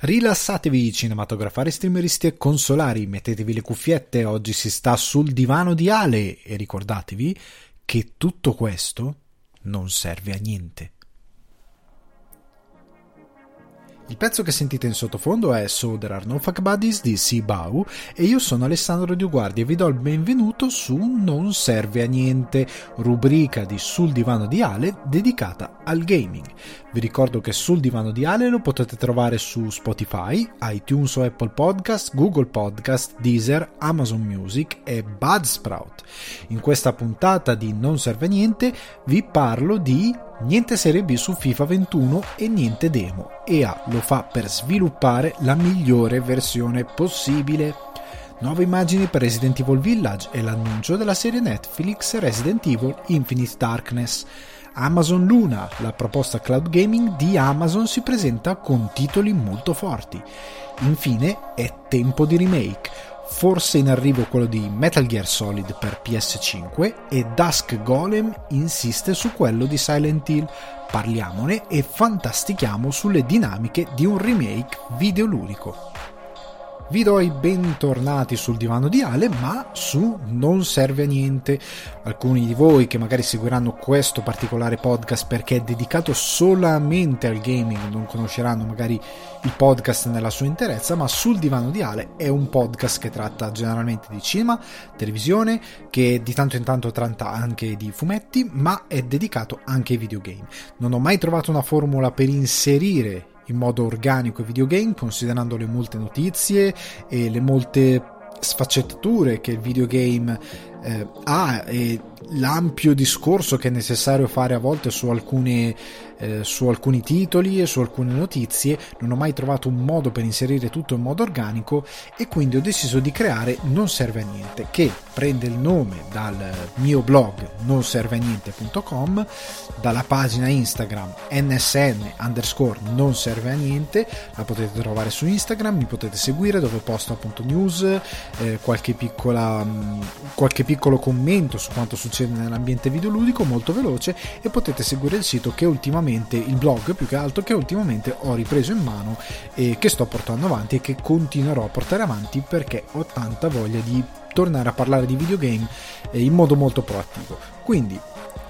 Rilassatevi cinematografari, streameristi e consolari, mettetevi le cuffiette, oggi si sta sul divano di Ale e ricordatevi che tutto questo non serve a niente. Il pezzo che sentite in sottofondo è So There Are No Fuck Buddies di Sibau e io sono Alessandro Dioguardi e vi do il benvenuto su Non Serve a Niente, rubrica di Sul Divano di Ale dedicata al gaming. Vi ricordo che Sul Divano di Ale lo potete trovare su Spotify, iTunes o Apple Podcast, Google Podcast, Deezer, Amazon Music e Budsprout. In questa puntata di Non Serve a Niente vi parlo di Niente Serie B su FIFA 21 e niente demo. EA lo fa per sviluppare la migliore versione possibile. Nuove immagini per Resident Evil Village e l'annuncio della serie Netflix Resident Evil Infinite Darkness. Amazon Luna, la proposta cloud gaming di Amazon si presenta con titoli molto forti. Infine è tempo di remake forse in arrivo quello di Metal Gear Solid per PS5 e Dusk Golem insiste su quello di Silent Hill. Parliamone e fantastichiamo sulle dinamiche di un remake videoludico. Vi do i bentornati sul divano di Ale, ma su non serve a niente. Alcuni di voi che magari seguiranno questo particolare podcast perché è dedicato solamente al gaming non conosceranno magari il podcast nella sua interezza, ma sul divano di Ale è un podcast che tratta generalmente di cinema, televisione, che di tanto in tanto tratta anche di fumetti, ma è dedicato anche ai videogame. Non ho mai trovato una formula per inserire in modo organico i videogame, considerando le molte notizie e le molte sfaccettature che il videogame eh, ha e l'ampio discorso che è necessario fare a volte su alcune eh, su alcuni titoli e su alcune notizie, non ho mai trovato un modo per inserire tutto in modo organico e quindi ho deciso di creare Non serve a niente, che prende il nome dal mio blog nonserveaniente.com, dalla pagina Instagram nsn underscore non serve a niente, la potete trovare su Instagram, mi potete seguire dove posto appunto news, eh, qualche, piccola, mh, qualche piccolo commento su quanto succede nell'ambiente videoludico molto veloce e potete seguire il sito che ultimamente ultimamente il blog più che altro che ultimamente ho ripreso in mano e che sto portando avanti e che continuerò a portare avanti perché ho tanta voglia di tornare a parlare di videogame eh, in modo molto proattivo. Quindi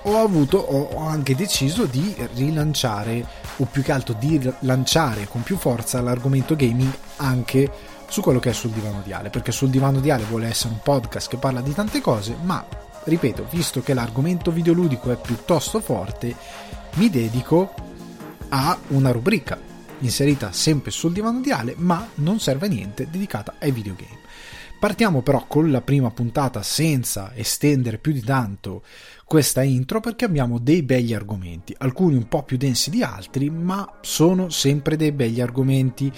ho avuto, ho anche deciso di rilanciare o più che altro di lanciare con più forza l'argomento gaming anche su quello che è sul divano di Ale, perché sul divano di Ale vuole essere un podcast che parla di tante cose, ma ripeto, visto che l'argomento videoludico è piuttosto forte, mi dedico a una rubrica inserita sempre sul divano di Ale, ma non serve a niente, dedicata ai videogame. Partiamo però con la prima puntata senza estendere più di tanto questa intro perché abbiamo dei begli argomenti, alcuni un po' più densi di altri, ma sono sempre dei begli argomenti.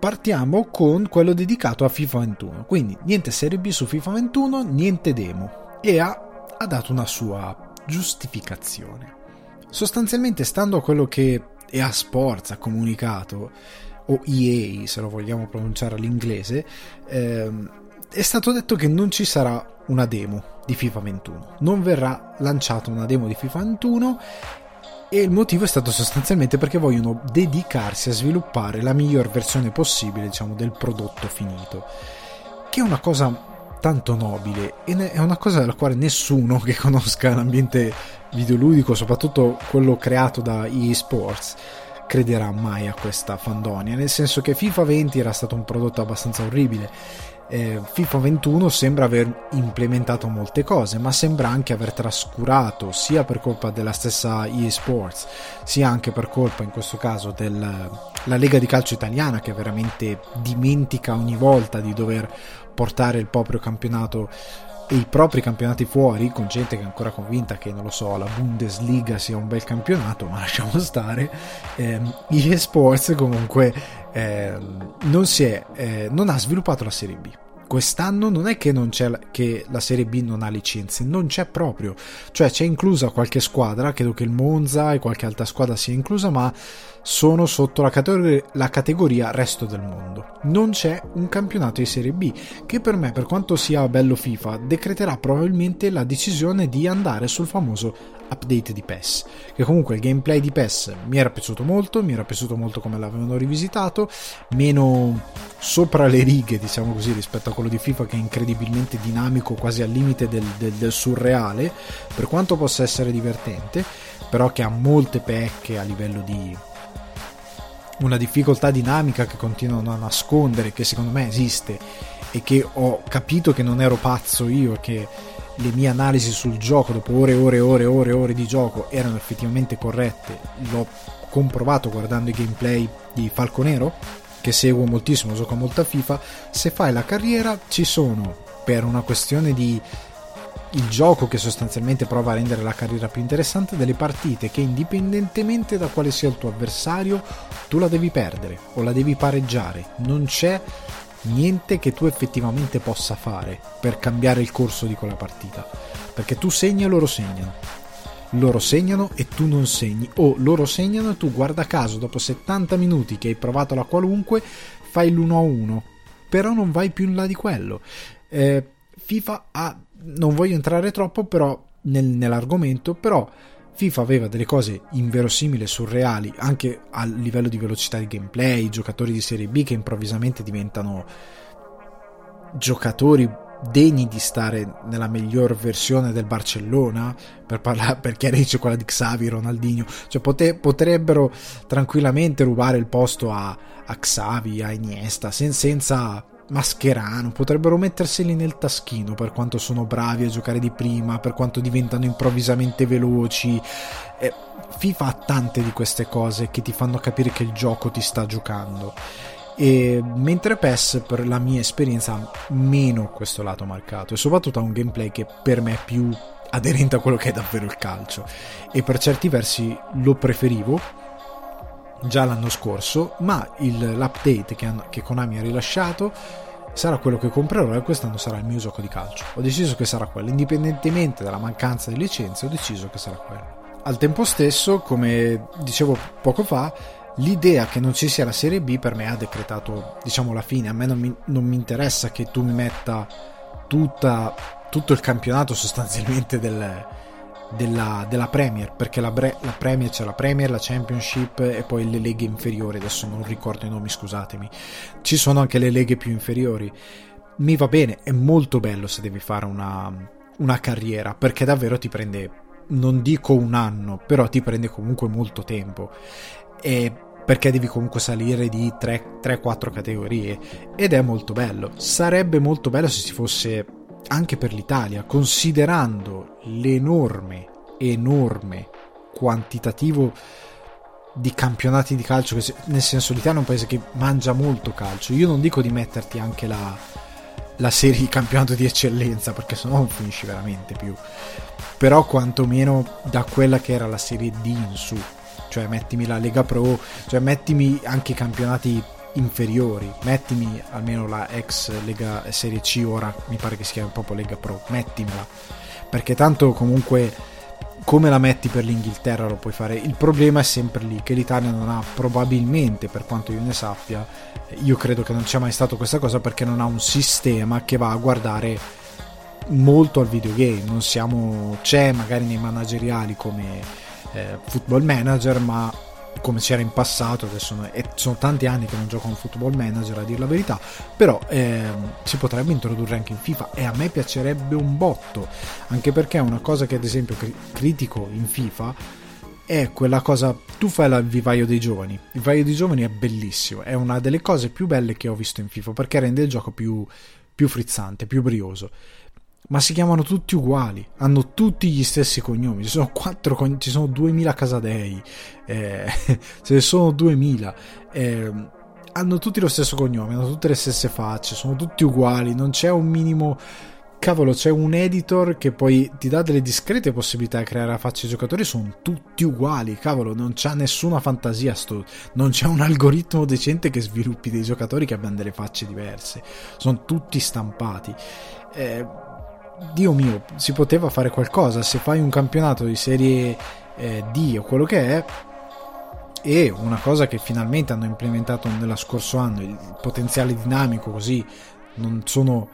Partiamo con quello dedicato a FIFA 21, quindi niente Serie B su FIFA 21, niente demo e ha, ha dato una sua giustificazione. Sostanzialmente, stando a quello che EA Sports ha comunicato, o EA se lo vogliamo pronunciare all'inglese, ehm, è stato detto che non ci sarà una demo di FIFA 21. Non verrà lanciata una demo di FIFA 21 e il motivo è stato sostanzialmente perché vogliono dedicarsi a sviluppare la miglior versione possibile, diciamo, del prodotto finito. Che è una cosa tanto nobile e è una cosa della quale nessuno che conosca l'ambiente videoludico, soprattutto quello creato da EA Sports, crederà mai a questa fandonia, nel senso che FIFA 20 era stato un prodotto abbastanza orribile. Eh, FIFA 21 sembra aver implementato molte cose, ma sembra anche aver trascurato sia per colpa della stessa EA Sports, sia anche per colpa in questo caso della Lega di Calcio Italiana che veramente dimentica ogni volta di dover portare il proprio campionato i propri campionati fuori con gente che è ancora convinta che non lo so la Bundesliga sia un bel campionato ma lasciamo stare eh, eSports comunque eh, non, è, eh, non ha sviluppato la Serie B quest'anno non è che, non che la Serie B non ha licenze, non c'è proprio. Cioè c'è inclusa qualche squadra, credo che il Monza e qualche altra squadra sia inclusa, ma sono sotto la categoria, la categoria resto del mondo. Non c'è un campionato di Serie B, che per me, per quanto sia bello FIFA, decreterà probabilmente la decisione di andare sul famoso update di PES. Che comunque il gameplay di PES mi era piaciuto molto, mi era piaciuto molto come l'avevano rivisitato, meno sopra le righe, diciamo così, rispetto a quello di FIFA che è incredibilmente dinamico, quasi al limite del, del, del surreale, per quanto possa essere divertente, però che ha molte pecche a livello di una difficoltà dinamica che continuano a nascondere, che secondo me esiste e che ho capito che non ero pazzo io che le mie analisi sul gioco dopo ore e ore e ore e ore, ore di gioco erano effettivamente corrette, l'ho comprovato guardando i gameplay di Falco Nero, che seguo moltissimo, gioco molta FIFA, se fai la carriera ci sono, per una questione di il gioco che sostanzialmente prova a rendere la carriera più interessante, delle partite che indipendentemente da quale sia il tuo avversario, tu la devi perdere o la devi pareggiare, non c'è niente che tu effettivamente possa fare per cambiare il corso di quella partita. Perché tu segni e loro segnano. Loro segnano e tu non segni. O loro segnano e tu guarda caso dopo 70 minuti che hai provato la qualunque fai l'1-1. Però non vai più in là di quello. Eh, FIFA ha... Non voglio entrare troppo però nel, nell'argomento, però FIFA aveva delle cose inverosimili e surreali anche a livello di velocità di gameplay, giocatori di Serie B che improvvisamente diventano giocatori degni di stare nella miglior versione del Barcellona per, parlare, per chiarirci quella di Xavi, Ronaldinho. Cioè pote, potrebbero tranquillamente rubare il posto a, a Xavi, a Iniesta sen, senza Mascherano, potrebbero metterseli nel taschino per quanto sono bravi a giocare di prima, per quanto diventano improvvisamente veloci. Eh, FIFA ha tante di queste cose che ti fanno capire che il gioco ti sta giocando. E mentre PES, per la mia esperienza, ha meno questo lato marcato e soprattutto ha un gameplay che per me è più aderente a quello che è davvero il calcio. E per certi versi lo preferivo già l'anno scorso, ma il, l'update che, che Konami ha rilasciato sarà quello che comprerò e quest'anno sarà il mio gioco di calcio. Ho deciso che sarà quello, indipendentemente dalla mancanza di licenze, ho deciso che sarà quello. Al tempo stesso, come dicevo poco fa, l'idea che non ci sia la Serie B per me ha decretato, diciamo, la fine. A me non mi, non mi interessa che tu mi metta tutta, tutto il campionato sostanzialmente del, della, della Premier, perché la, Bre- la, Premier c'è la Premier, la Championship e poi le leghe inferiori, adesso non ricordo i nomi, scusatemi. Ci sono anche le leghe più inferiori. Mi va bene, è molto bello se devi fare una, una carriera, perché davvero ti prende, non dico un anno, però ti prende comunque molto tempo. E perché devi comunque salire di 3-4 categorie ed è molto bello. Sarebbe molto bello se si fosse anche per l'Italia, considerando l'enorme, enorme quantitativo di campionati di calcio, nel senso l'Italia è un paese che mangia molto calcio, io non dico di metterti anche la, la serie di campionato di eccellenza, perché sennò non finisci veramente più, però quantomeno da quella che era la serie D in su, cioè mettimi la Lega Pro, cioè mettimi anche i campionati inferiori. Mettimi almeno la ex Lega Serie C, ora mi pare che si chiami proprio Lega Pro, mettimela. Perché tanto comunque come la metti per l'Inghilterra lo puoi fare. Il problema è sempre lì, che l'Italia non ha probabilmente, per quanto io ne sappia, io credo che non c'è mai stato questa cosa perché non ha un sistema che va a guardare molto al videogame. Non siamo, c'è magari nei manageriali come eh, football manager, ma come c'era in passato, adesso sono tanti anni che non gioco a un football manager a dire la verità, però ehm, si potrebbe introdurre anche in FIFA e a me piacerebbe un botto, anche perché una cosa che ad esempio critico in FIFA è quella cosa, tu fai il vivaio dei giovani, il vivaio dei giovani è bellissimo, è una delle cose più belle che ho visto in FIFA perché rende il gioco più, più frizzante, più brioso ma si chiamano tutti uguali, hanno tutti gli stessi cognomi, ci sono, 4, ci sono 2000 Casadei, eh, ce ne sono 2000, eh, hanno tutti lo stesso cognome, hanno tutte le stesse facce, sono tutti uguali, non c'è un minimo cavolo, c'è un editor che poi ti dà delle discrete possibilità di creare la faccia ai giocatori, sono tutti uguali, cavolo, non c'ha nessuna fantasia, sto, non c'è un algoritmo decente che sviluppi dei giocatori che abbiano delle facce diverse, sono tutti stampati. Eh, Dio mio, si poteva fare qualcosa, se fai un campionato di serie eh, D o quello che è, e una cosa che finalmente hanno implementato nello scorso anno, il potenziale dinamico così non sono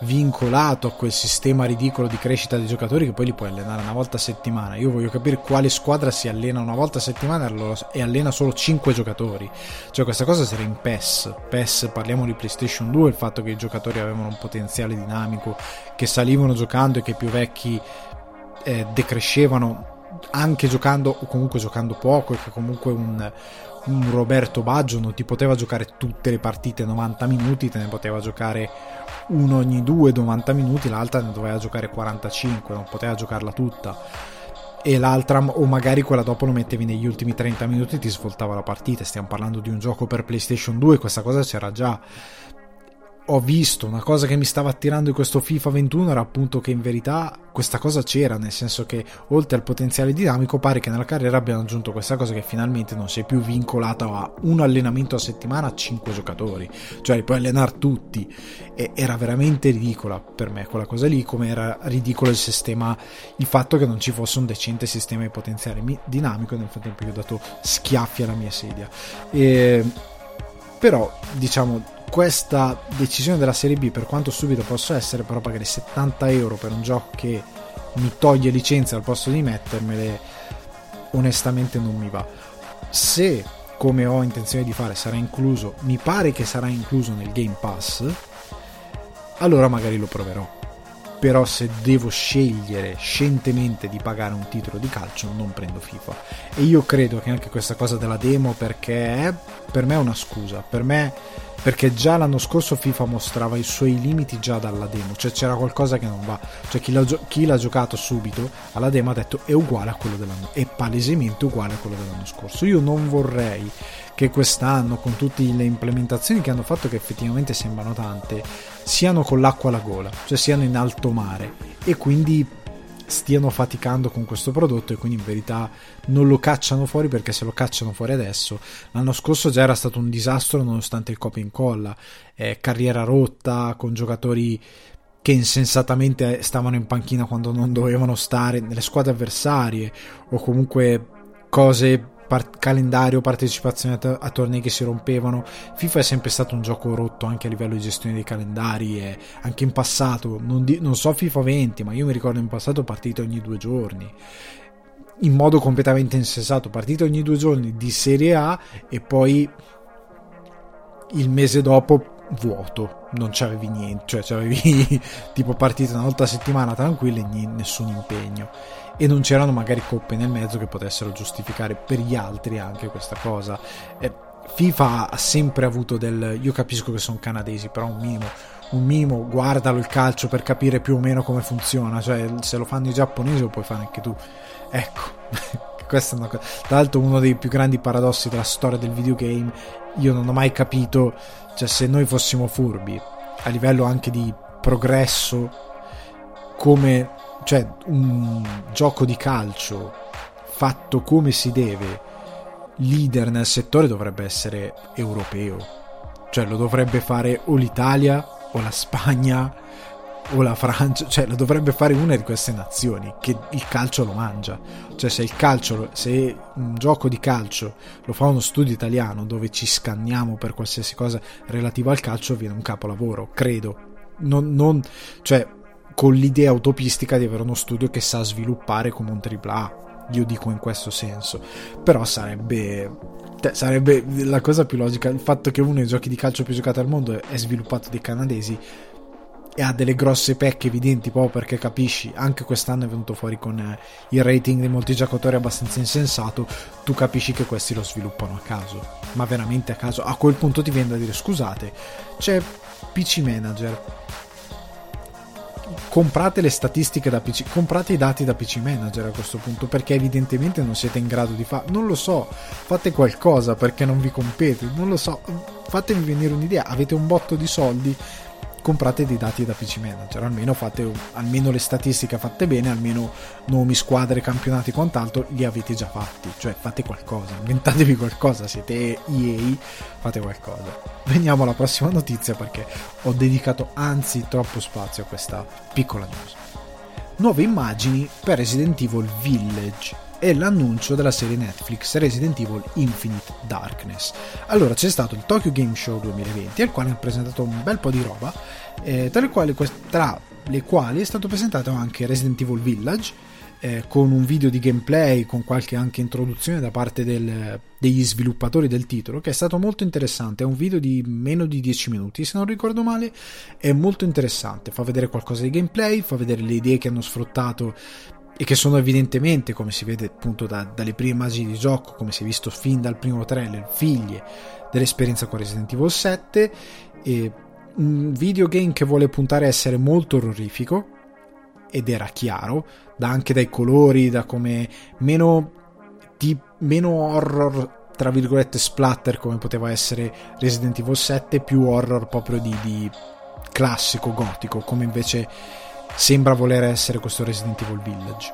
vincolato a quel sistema ridicolo di crescita dei giocatori che poi li puoi allenare una volta a settimana. Io voglio capire quale squadra si allena una volta a settimana e allena solo 5 giocatori. Cioè questa cosa sarà in PES. PES parliamo di PlayStation 2, il fatto che i giocatori avevano un potenziale dinamico, che salivano giocando e che i più vecchi eh, decrescevano anche giocando o comunque giocando poco e che comunque un, un Roberto Baggio non ti poteva giocare tutte le partite 90 minuti, te ne poteva giocare uno ogni due 90 minuti, l'altra ne doveva giocare 45, non poteva giocarla tutta. E l'altra, o magari quella dopo lo mettevi negli ultimi 30 minuti e ti svoltava la partita. Stiamo parlando di un gioco per PlayStation 2, questa cosa c'era già ho visto una cosa che mi stava attirando di questo FIFA 21 era appunto che in verità questa cosa c'era, nel senso che oltre al potenziale dinamico pare che nella carriera abbiano aggiunto questa cosa che finalmente non sei più vincolato a un allenamento a settimana a 5 giocatori, cioè li puoi allenare tutti e era veramente ridicola per me quella cosa lì, come era ridicolo il sistema, il fatto che non ci fosse un decente sistema di potenziale dinamico nel frattempo io ho dato schiaffi alla mia sedia. E, però diciamo questa decisione della Serie B, per quanto subito possa essere, però pagare 70 euro per un gioco che mi toglie licenze al posto di mettermele, onestamente non mi va. Se, come ho intenzione di fare, sarà incluso, mi pare che sarà incluso nel Game Pass, allora magari lo proverò. Però se devo scegliere scientemente di pagare un titolo di calcio, non prendo FIFA. E io credo che anche questa cosa della demo, perché per me è una scusa, per me perché già l'anno scorso FIFA mostrava i suoi limiti già dalla demo, cioè c'era qualcosa che non va, cioè chi l'ha, chi l'ha giocato subito alla demo ha detto è uguale a quello dell'anno, è palesemente uguale a quello dell'anno scorso. Io non vorrei che quest'anno, con tutte le implementazioni che hanno fatto, che effettivamente sembrano tante, siano con l'acqua alla gola, cioè siano in alto mare e quindi stiano faticando con questo prodotto e quindi in verità non lo cacciano fuori perché se lo cacciano fuori adesso l'anno scorso già era stato un disastro nonostante il copia e incolla. Eh, carriera rotta con giocatori che insensatamente stavano in panchina quando non dovevano stare nelle squadre avversarie o comunque cose par- calendario, partecipazione a, t- a, tornei che si rompevano. FIFA è sempre stato un gioco rotto anche a livello di gestione dei calendari e anche in passato, non, di- non so FIFA 20, ma io mi ricordo in passato partite ogni due giorni. In modo completamente insensato, partite ogni due giorni di Serie A e poi il mese dopo vuoto, non c'avevi niente, cioè c'avevi tipo partite una volta a settimana tranquille e nessun impegno e non c'erano magari coppe nel mezzo che potessero giustificare per gli altri anche questa cosa. Eh, FIFA ha sempre avuto del... io capisco che sono canadesi, però un minimo, un minimo guardalo il calcio per capire più o meno come funziona, cioè se lo fanno i giapponesi lo puoi fare anche tu. Ecco, questa è una cosa. Tra l'altro uno dei più grandi paradossi della storia del videogame, io non ho mai capito, cioè se noi fossimo furbi a livello anche di progresso come cioè un gioco di calcio fatto come si deve, leader nel settore dovrebbe essere europeo. Cioè lo dovrebbe fare o l'Italia o la Spagna o la Francia, cioè lo dovrebbe fare una di queste nazioni che il calcio lo mangia. Cioè se il calcio, se un gioco di calcio lo fa uno studio italiano dove ci scanniamo per qualsiasi cosa relativa al calcio viene un capolavoro, credo. Non, non, cioè con l'idea utopistica di avere uno studio che sa sviluppare come un AAA. Io dico in questo senso, però sarebbe sarebbe la cosa più logica. Il fatto che uno dei giochi di calcio più giocati al mondo è sviluppato dai canadesi e ha delle grosse pecche evidenti proprio perché capisci anche quest'anno è venuto fuori con eh, il rating di molti giocatori abbastanza insensato tu capisci che questi lo sviluppano a caso ma veramente a caso. A quel punto ti viene da dire scusate c'è PC Manager comprate le statistiche da PC, comprate i dati da PC Manager a questo punto perché evidentemente non siete in grado di fare, non lo so, fate qualcosa perché non vi compete, non lo so, fatemi venire un'idea, avete un botto di soldi, comprate dei dati da PC Manager, almeno fate almeno le statistiche fatte bene, almeno nomi, squadre, campionati e quant'altro li avete già fatti, cioè fate qualcosa, inventatevi qualcosa, siete EA, fate qualcosa. Veniamo alla prossima notizia perché ho dedicato anzi troppo spazio a questa piccola news. Nuove immagini per Resident Evil Village e l'annuncio della serie Netflix Resident Evil Infinite Darkness. Allora c'è stato il Tokyo Game Show 2020 al quale hanno presentato un bel po' di roba, eh, tra, le quali, tra le quali è stato presentato anche Resident Evil Village eh, con un video di gameplay, con qualche anche introduzione da parte del, degli sviluppatori del titolo, che è stato molto interessante. È un video di meno di 10 minuti, se non ricordo male, è molto interessante. Fa vedere qualcosa di gameplay, fa vedere le idee che hanno sfruttato e che sono evidentemente, come si vede appunto da, dalle prime immagini di gioco, come si è visto fin dal primo trailer, figlie dell'esperienza con Resident Evil 7 e un videogame che vuole puntare a essere molto orrorifico ed era chiaro, da anche dai colori, da come meno, di, meno horror tra virgolette splatter come poteva essere Resident Evil 7, più horror proprio di, di classico gotico, come invece sembra voler essere questo Resident Evil Village.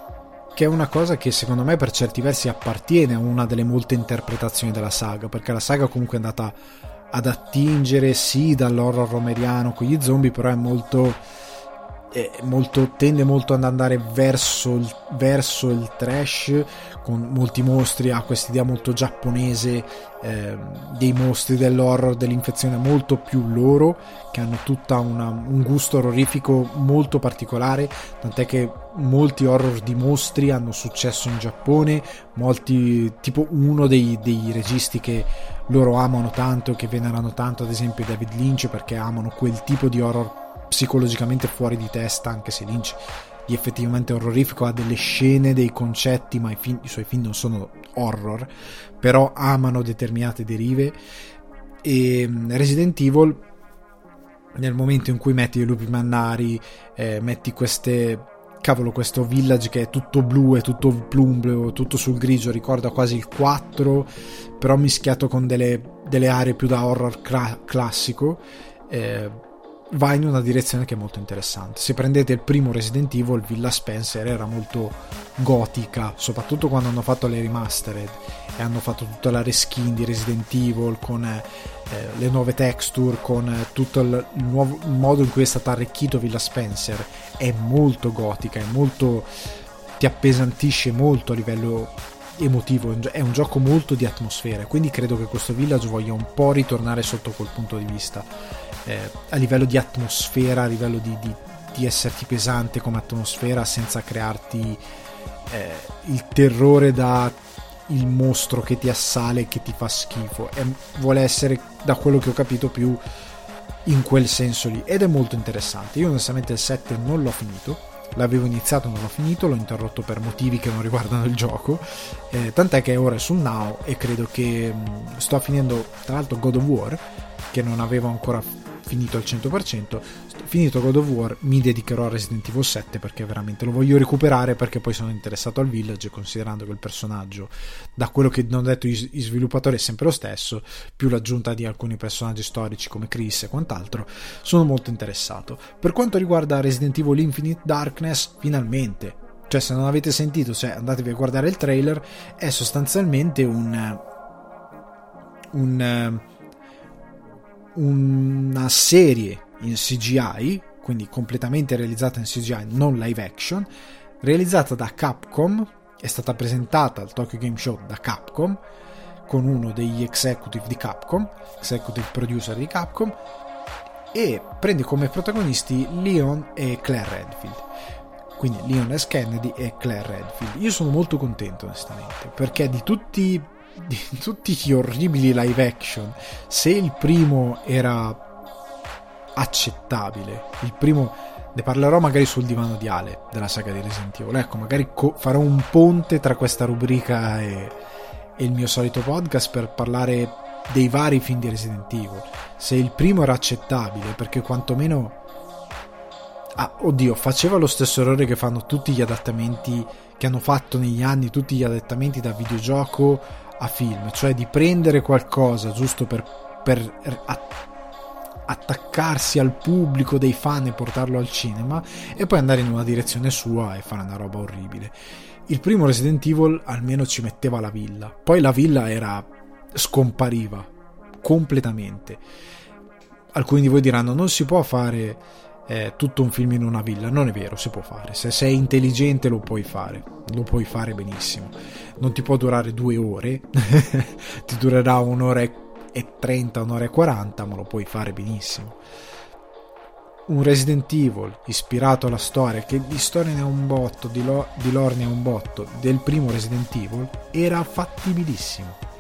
Che è una cosa che secondo me per certi versi appartiene a una delle molte interpretazioni della saga, perché la saga comunque è andata ad attingere sì dall'horror romeriano con gli zombie, però è molto molto, tende molto ad andare verso il, verso il trash con molti mostri ha questa idea molto giapponese eh, dei mostri dell'horror dell'infezione molto più loro che hanno tutto un gusto orrorifico molto particolare tant'è che molti horror di mostri hanno successo in Giappone molti tipo uno dei, dei registi che loro amano tanto che venerano tanto ad esempio David Lynch perché amano quel tipo di horror psicologicamente fuori di testa, anche se Lynch di effettivamente orrorifico ha delle scene, dei concetti, ma i, film, i suoi film non sono horror, però amano determinate derive. E mm, Resident Evil, nel momento in cui metti i lupi mannari, eh, metti queste cavolo, questo village che è tutto blu e tutto plumbleo, tutto sul grigio, ricorda quasi il 4, però mischiato con delle, delle aree più da horror cra- classico. Eh, va in una direzione che è molto interessante. Se prendete il primo Resident Evil, Villa Spencer era molto gotica, soprattutto quando hanno fatto le remastered e hanno fatto tutta la reskin di Resident Evil con eh, le nuove texture, con eh, tutto il, il, nuovo, il modo in cui è stato arricchito Villa Spencer. È molto gotica, è molto ti appesantisce molto a livello emotivo, è un gioco molto di atmosfera, quindi credo che questo Village voglia un po' ritornare sotto quel punto di vista eh, a livello di atmosfera, a livello di, di, di, esserti pesante come atmosfera senza crearti eh, il terrore da il mostro che ti assale e che ti fa schifo. E vuole essere, da quello che ho capito, più in quel senso lì ed è molto interessante. Io onestamente il 7 non l'ho finito. L'avevo iniziato, non l'ho finito, l'ho interrotto per motivi che non riguardano il gioco. Eh, tant'è che ora è sul Now e credo che mh, mm, sto finendo, tra l'altro, God of War, che non avevo ancora finito al 100%, finito God of War mi dedicherò a Resident Evil 7 perché veramente lo voglio recuperare perché poi sono interessato al Village considerando che il personaggio, da quello che hanno detto gli sviluppatori è sempre lo stesso, più l'aggiunta di alcuni personaggi storici come Chris e quant'altro, sono molto interessato. Per quanto riguarda Resident Evil Infinite Darkness, finalmente cioè se non avete sentito cioè andatevi a guardare il trailer è sostanzialmente un un una serie in CGI, quindi completamente realizzata in CGI, non live action, realizzata da Capcom, è stata presentata al Tokyo Game Show da Capcom, con uno degli executive di Capcom, executive producer di Capcom, e prende come protagonisti Leon e Claire Redfield. Quindi Leon S. Kennedy e Claire Redfield. Io sono molto contento onestamente, perché di tutti di tutti gli orribili live action, se il primo era accettabile, il primo ne parlerò magari sul divano di Ale della saga di Resident Evil. Ecco, magari co- farò un ponte tra questa rubrica e, e il mio solito podcast per parlare dei vari film di Resident Evil. Se il primo era accettabile, perché quantomeno. Ah, oddio, faceva lo stesso errore che fanno tutti gli adattamenti che hanno fatto negli anni, tutti gli adattamenti da videogioco a film, cioè di prendere qualcosa giusto per, per attaccarsi al pubblico dei fan e portarlo al cinema e poi andare in una direzione sua e fare una roba orribile. Il primo Resident Evil almeno ci metteva la villa, poi la villa era scompariva completamente. Alcuni di voi diranno non si può fare eh, tutto un film in una villa, non è vero, si può fare. Se sei intelligente lo puoi fare, lo puoi fare benissimo. Non ti può durare due ore, ti durerà un'ora e 30, un'ora e 40, ma lo puoi fare benissimo. Un Resident Evil ispirato alla storia, che di storia ne ha un botto, di, lo- di lore ne ha un botto, del primo Resident Evil, era fattibilissimo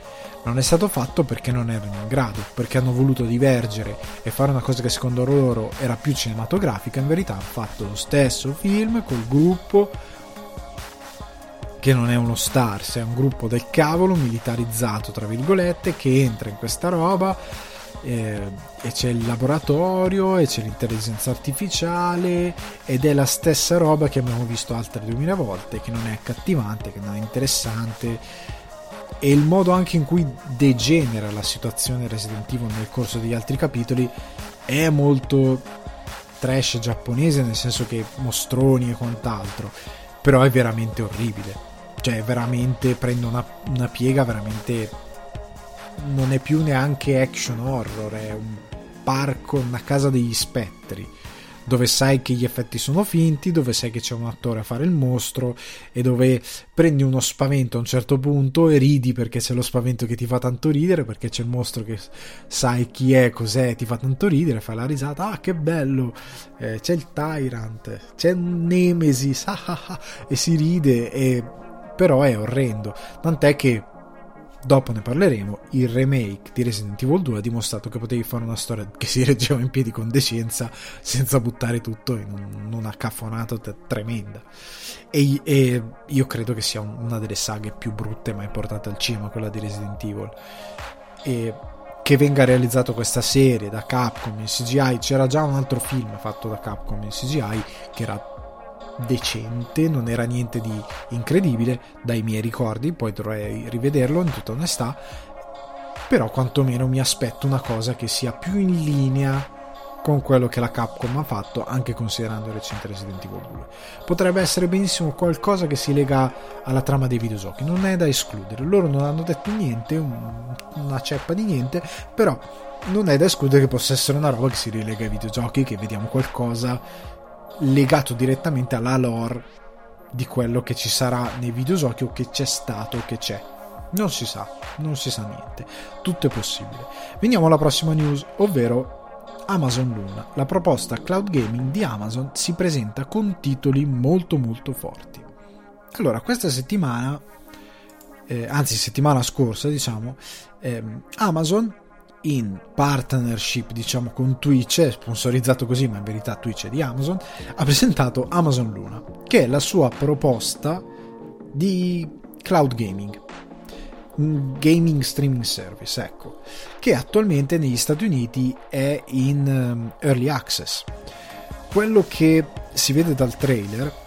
non è stato fatto perché non erano in grado, perché hanno voluto divergere e fare una cosa che secondo loro era più cinematografica, in verità hanno fatto lo stesso film col gruppo che non è uno Stars, è un gruppo del cavolo militarizzato, tra virgolette, che entra in questa roba eh, e c'è il laboratorio e c'è l'intelligenza artificiale ed è la stessa roba che abbiamo visto altre 2000 volte, che non è accattivante, che non è interessante e il modo anche in cui degenera la situazione Resident Evil nel corso degli altri capitoli è molto trash giapponese nel senso che mostroni e quant'altro. Però è veramente orribile. Cioè veramente prende una, una piega veramente non è più neanche action horror è un parco una casa degli spettri dove sai che gli effetti sono finti, dove sai che c'è un attore a fare il mostro e dove prendi uno spavento a un certo punto e ridi perché c'è lo spavento che ti fa tanto ridere, perché c'è il mostro che sai chi è, cos'è, ti fa tanto ridere, fai la risata, ah che bello, eh, c'è il Tyrant, c'è Nemesis, ah, ah, ah, e si ride, e... però è orrendo, tant'è che dopo ne parleremo, il remake di Resident Evil 2 ha dimostrato che potevi fare una storia che si reggeva in piedi con decenza senza buttare tutto in, un, una caffonata tremenda. E, e, io credo che sia una delle saghe più brutte mai portate al cinema, quella di Resident Evil. E che venga realizzato questa serie da Capcom in CGI, c'era già un altro film fatto da Capcom in CGI che era decente, non era niente di incredibile dai miei ricordi, poi dovrei rivederlo in tutta onestà, però quantomeno mi aspetto una cosa che sia più in linea con quello che la Capcom ha fatto, anche considerando il recente Resident Evil 2. Potrebbe essere benissimo qualcosa che si lega alla trama dei videogiochi, non è da escludere. Loro non hanno detto niente, una ceppa di niente, però non è da escludere che possa essere una roba che si rilega ai videogiochi, che vediamo qualcosa legato direttamente alla lore di quello che ci sarà nei videogiochi o che c'è stato o che c'è. Non si sa, non si sa niente. Tutto è possibile. Veniamo alla prossima news, ovvero Amazon Luna. La proposta cloud gaming di Amazon si presenta con titoli molto molto forti. Allora, questa settimana, eh, anzi settimana scorsa, diciamo, ehm, Amazon in partnership diciamo con Twitch, è sponsorizzato così ma in verità Twitch è di Amazon, ha presentato Amazon Luna, che è la sua proposta di cloud gaming, un gaming streaming service, ecco, che attualmente negli Stati Uniti è in um, early access. Quello che si vede dal trailer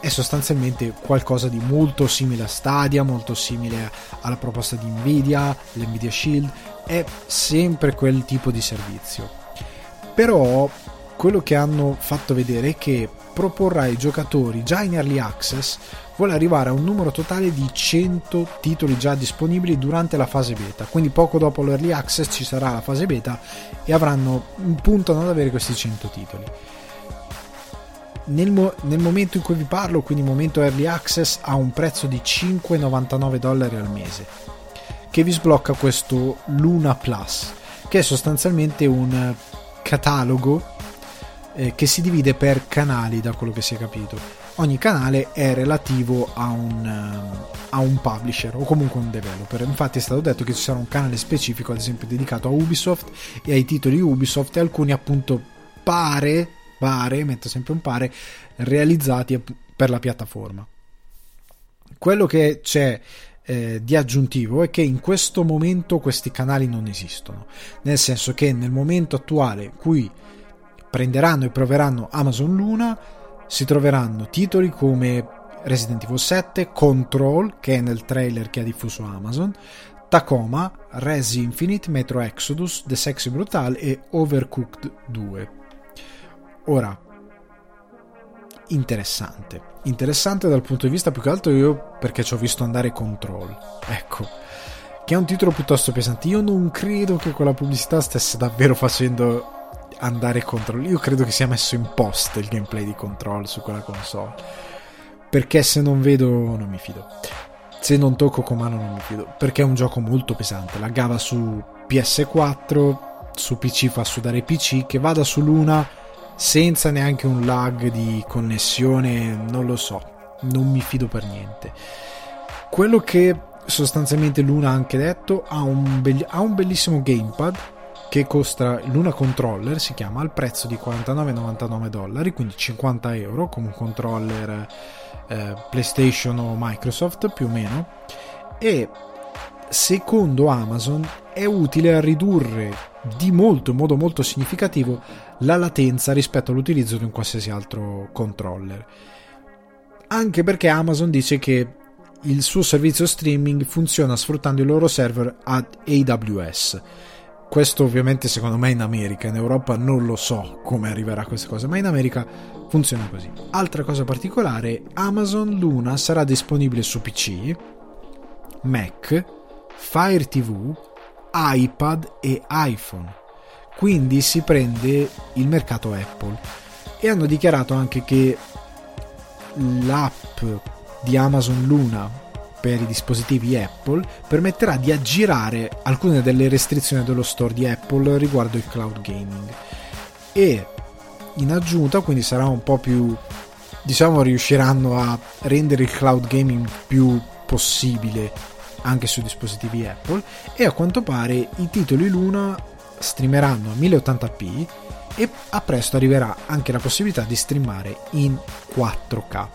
è sostanzialmente qualcosa di molto simile a Stadia, molto simile alla proposta di Nvidia, l'Nvidia Shield, è sempre quel tipo di servizio. Però quello che hanno fatto vedere è che proporrà ai giocatori già in early access vuole arrivare a un numero totale di 100 titoli già disponibili durante la fase beta. Quindi poco dopo l'early access ci sarà la fase beta e avranno puntano ad avere questi 100 titoli. Nel, mo- nel, momento in cui vi parlo, quindi momento early access, ha un prezzo di 5,99 dollari al mese, che vi sblocca questo Luna Plus, che è sostanzialmente un catalogo eh, che si divide per canali, da quello che si è capito. Ogni canale è relativo a un, uh, a un publisher o comunque un developer. Infatti è stato detto che ci sarà un canale specifico, ad esempio, dedicato a Ubisoft e ai titoli Ubisoft e alcuni appunto pare pare, metto sempre un pare, realizzati per la piattaforma. Quello che c'è eh, di aggiuntivo è che in questo momento questi canali non esistono, nel senso che nel momento attuale cui prenderanno e proveranno Amazon Luna si troveranno titoli come Resident Evil 7, Control, che è nel trailer che ha diffuso Amazon, Tacoma, Resi Infinite, Metro Exodus, The Sexy Brutal e Overcooked 2. Ora, interessante. Interessante dal punto di vista più che altro io perché ci ho visto andare Control. Ecco, che è un titolo piuttosto pesante. Io non credo che quella pubblicità stesse davvero facendo andare Control. Io credo che sia messo in post il gameplay di Control su quella console. Perché se non vedo non mi fido. Se non tocco con mano non mi fido. Perché è un gioco molto pesante. La gava su PS4, su PC fa sudare PC, che vada su Luna senza neanche un lag di connessione, non lo so. Non mi fido per niente. Quello che sostanzialmente Luna ha anche detto ha un, be- ha un bellissimo gamepad che costa Luna Controller si chiama al prezzo di 49,99 dollari quindi 50 euro come un controller eh, PlayStation o Microsoft più o meno e secondo Amazon è utile a ridurre di molto in modo molto significativo la latenza rispetto all'utilizzo di un qualsiasi altro controller. Anche perché Amazon dice che il suo servizio streaming funziona sfruttando i loro server ad AWS questo ovviamente secondo me in America, in Europa non lo so come arriverà questa cosa, ma in America funziona così. Altra cosa particolare, Amazon Luna sarà disponibile su PC, Mac, Fire TV, iPad e iPhone. Quindi si prende il mercato Apple. E hanno dichiarato anche che l'app di Amazon Luna per i dispositivi Apple permetterà di aggirare alcune delle restrizioni dello store di Apple riguardo il cloud gaming. E in aggiunta quindi sarà un po' più diciamo riusciranno a rendere il cloud gaming più possibile anche sui dispositivi Apple e a quanto pare i titoli Luna streameranno a 1080p e a presto arriverà anche la possibilità di streamare in 4K.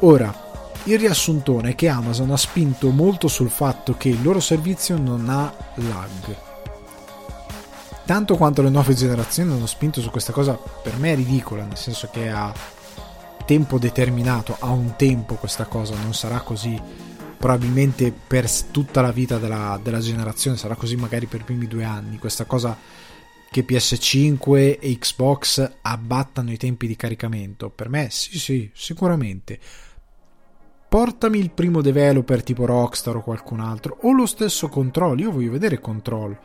Ora, il riassuntone è che Amazon ha spinto molto sul fatto che il loro servizio non ha lag. Tanto quanto le nuove generazioni hanno spinto su questa cosa, per me è ridicola, nel senso che a tempo determinato, a un tempo questa cosa non sarà così, probabilmente per tutta la vita della, della generazione, sarà così magari per i primi due anni, questa cosa che PS5 e Xbox abbattano i tempi di caricamento. Per me sì, sì, sicuramente. Portami il primo developer tipo Rockstar o qualcun altro, o lo stesso Control, io voglio vedere Control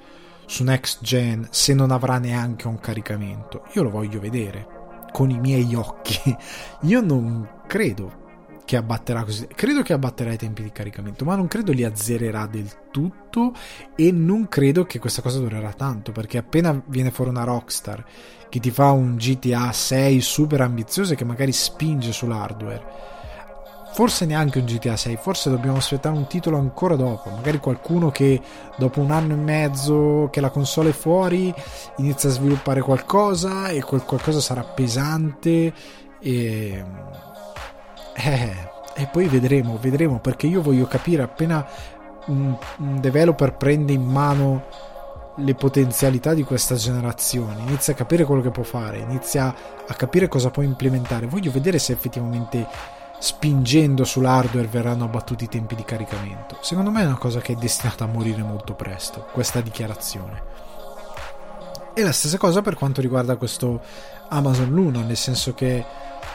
su Next Gen se non avrà neanche un caricamento, io lo voglio vedere con i miei occhi, io non credo che abbatterà così, credo che abbatterà i tempi di caricamento, ma non credo li azzererà del tutto e non credo che questa cosa durerà tanto, perché appena viene fuori una Rockstar che ti fa un GTA 6 super ambizioso e che magari spinge sull'hardware forse neanche un GTA 6, forse dobbiamo aspettare un titolo ancora dopo, magari qualcuno che dopo un anno e mezzo che la console è fuori inizia a sviluppare qualcosa e quel qualcosa sarà pesante e... Eh, e poi vedremo, vedremo perché io voglio capire appena un, un developer prende in mano le potenzialità di questa generazione, inizia a capire quello che può fare, inizia a capire cosa può implementare. Voglio vedere se effettivamente spingendo sull'hardware verranno abbattuti i tempi di caricamento. Secondo me è una cosa che è destinata a morire molto presto, questa dichiarazione. E la stessa cosa per quanto riguarda questo Amazon Luna, nel senso che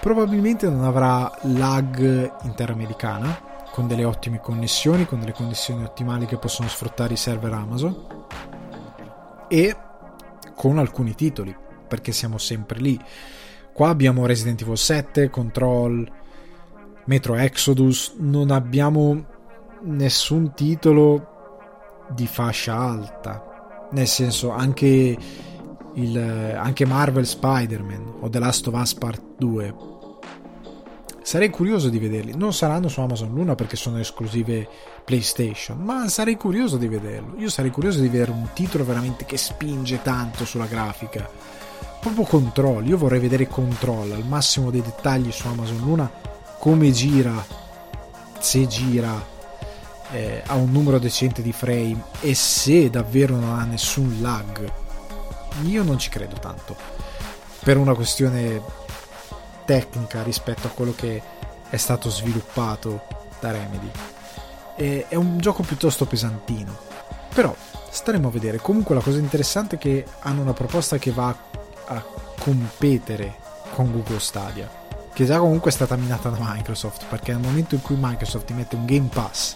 probabilmente non avrà lag in terra americana, con delle ottime connessioni, con delle connessioni ottimali che possono sfruttare i server Amazon e con alcuni titoli, perché siamo sempre lì. Qua abbiamo Resident Evil 7, Control, Metro Exodus non abbiamo nessun titolo di fascia alta nel senso anche, il, anche Marvel Spider-Man o The Last of Us Part 2 sarei curioso di vederli. Non saranno su Amazon Luna perché sono esclusive PlayStation ma sarei curioso di vederlo. Io sarei curioso di vedere un titolo veramente che spinge tanto sulla grafica. Proprio Control io vorrei vedere Control al massimo dei dettagli su Amazon Luna come gira, se gira eh, a un numero decente di frame e se davvero non ha nessun lag, io non ci credo tanto. Per una questione tecnica rispetto a quello che è stato sviluppato da Remedy. è, è un gioco piuttosto pesantino. Però staremo a vedere. Comunque la cosa interessante è che hanno una proposta che va a competere con Google Stadia, che già comunque è stata minata da Microsoft, perché nel momento in cui Microsoft ti mette un Game Pass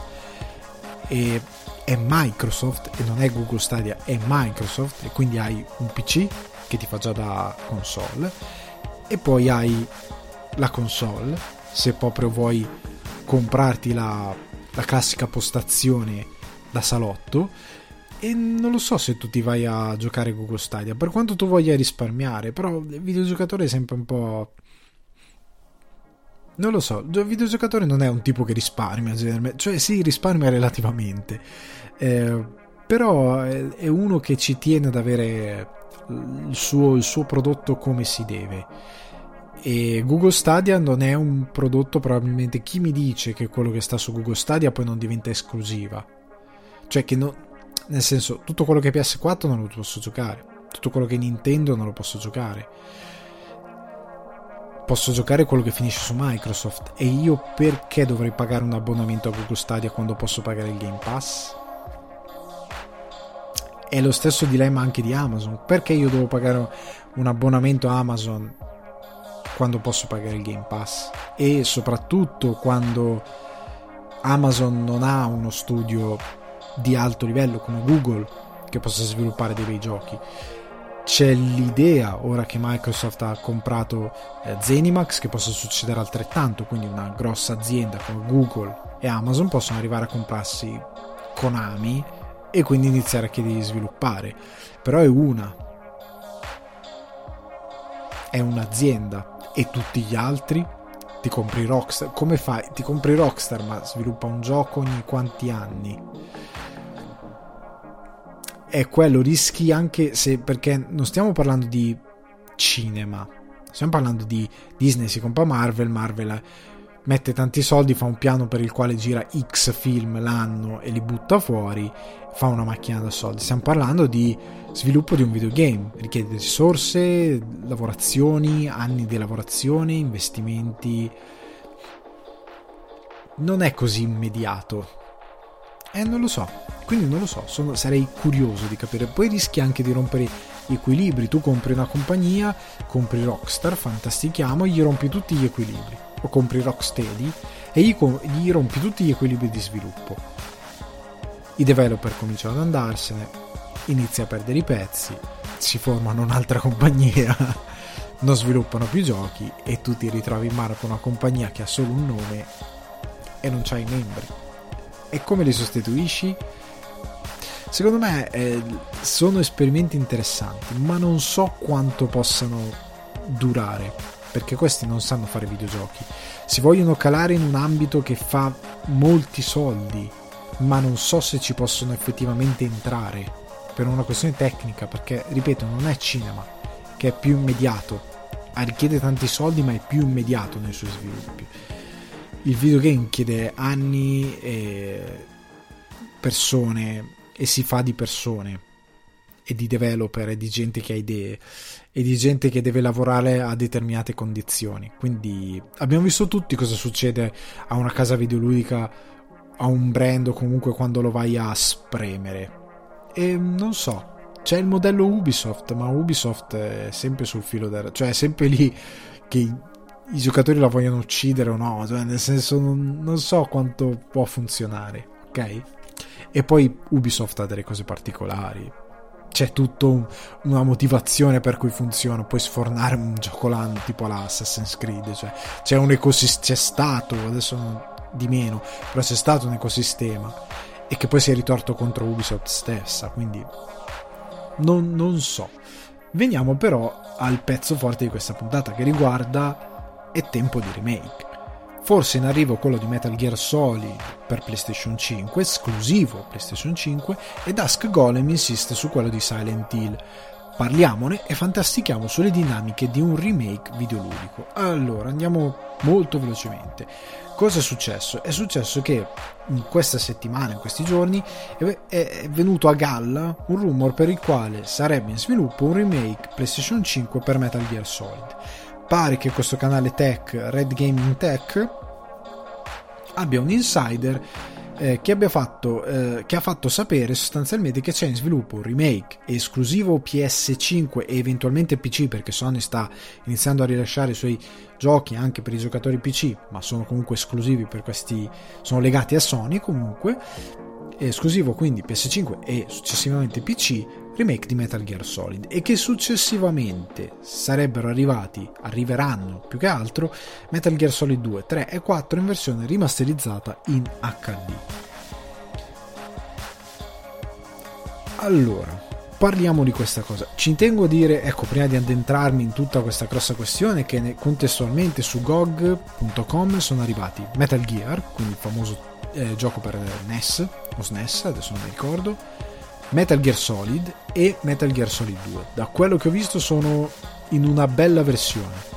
e è Microsoft e non è Google Stadia, è Microsoft e quindi hai un PC che ti fa già da console e poi hai la console se proprio vuoi comprarti la, la classica postazione da salotto. E non lo so se tu ti vai a giocare Google Stadia per quanto tu voglia risparmiare però il videogiocatore è sempre un po' non lo so il videogiocatore non è un tipo che risparmia cioè sì risparmia relativamente. Eh, però è uno che ci tiene ad avere il suo, il suo prodotto come si deve e Google Stadia non è un prodotto probabilmente chi mi dice che quello che sta su Google Stadia poi non diventa esclusiva. Cioè che non, nel senso tutto quello che è PS4 non lo posso giocare. Tutto quello che è Nintendo non lo posso giocare. Posso giocare quello che finisce su Microsoft. E io perché dovrei pagare un abbonamento a Google Stadia quando posso pagare il Game Pass? È lo stesso dilemma anche di Amazon. Perché io devo pagare un abbonamento a Amazon quando posso pagare il Game Pass e soprattutto quando Amazon non ha uno studio di alto livello come Google che possa sviluppare dei bei giochi. C'è l'idea, ora che Microsoft ha comprato eh, Zenimax, che possa succedere altrettanto, quindi una grossa azienda come Google e Amazon possono arrivare a comprarsi Konami e quindi iniziare a chiedere di sviluppare. Però è una, è un'azienda e tutti gli altri ti compri Rockstar. Come fai? Ti compri Rockstar, ma sviluppa un gioco ogni quanti anni? È quello, rischi anche se perché non stiamo parlando di cinema, stiamo parlando di Disney, si compra Marvel, Marvel mette tanti soldi, fa un piano per il quale gira X film l'anno e li butta fuori, fa una macchina da soldi. Stiamo parlando di sviluppo di un videogame, richiede risorse, lavorazioni, anni di lavorazione, investimenti. Non è così immediato. Eh, non lo so, quindi non lo so, sono, sarei curioso di capire. Poi rischi anche di rompere gli equilibri. Tu compri una compagnia, compri Rockstar, fantastichiamo, gli rompi tutti gli equilibri o compri Rocksteady e gli, gli rompi tutti gli equilibri di sviluppo. I developer cominciano ad andarsene, inizia a perdere i pezzi, si formano un'altra compagnia, non sviluppano più giochi e tu ti ritrovi in mano con una compagnia che ha solo un nome e non c'hai membri. E come li sostituisci? Secondo me eh, sono esperimenti interessanti, ma non so quanto possano durare perché questi non sanno fare videogiochi. Si vogliono calare in un ambito che fa molti soldi, ma non so se ci possono effettivamente entrare per una questione tecnica, perché ripeto, non è cinema, che è più immediato. Richiede tanti soldi, ma è più immediato nei suoi sviluppi. Il videogame chiede anni e persone e si fa di persone e di developer e di gente che ha idee e di gente che deve lavorare a determinate condizioni. Quindi abbiamo visto tutti cosa succede a una casa videoludica, a un brand o comunque quando lo vai a spremere. E non so, c'è il modello Ubisoft, ma Ubisoft è sempre sul filo del... cioè è sempre lì che i, giocatori la vogliono uccidere o no, cioè nel senso non, non so quanto può funzionare, ok? E poi Ubisoft ha delle cose particolari, c'è tutta un, una motivazione per cui funziona. Puoi sfornare un gioco l'anno tipo l'Assassin's Creed, cioè c'è un ecosistema, c'è stato, adesso di meno, però c'è stato un ecosistema e che poi si è ritorto contro Ubisoft stessa, quindi non, non so. Veniamo però al pezzo forte di questa puntata che riguarda È tempo di remake. Forse in arrivo quello di Metal Gear Solid per PlayStation 5, esclusivo PlayStation 5, e Dusk Golem insiste su quello di Silent Hill. Parliamone e fantastichiamo sulle dinamiche di un remake videoludico. Allora, andiamo molto velocemente. Cosa è successo? È successo che in questa settimana, in questi giorni, è venuto a galla un rumor per il quale sarebbe in sviluppo un remake PlayStation 5 per Metal Gear Solid pare che questo canale tech, Red Gaming Tech, abbia un insider eh, che, fatto, eh, che ha fatto sapere sostanzialmente che c'è in sviluppo un remake esclusivo PS5 e eventualmente PC perché Sony sta iniziando a rilasciare i suoi giochi anche per i giocatori PC ma sono comunque esclusivi per questi sono legati a Sony comunque. Esclusivo quindi PS5 e successivamente PC remake di Metal Gear Solid e che successivamente sarebbero arrivati, arriveranno più che altro Metal Gear Solid 2, 3 e 4 in versione rimasterizzata in HD. Allora, parliamo di questa cosa. Ci tengo a dire, ecco, prima di addentrarmi in tutta questa grossa questione, che contestualmente su GOG.com sono arrivati Metal Gear, quindi il famoso eh, gioco per NES o SNES, adesso non mi ricordo, Metal Gear Solid e Metal Gear Solid 2. Da quello che ho visto sono in una bella versione.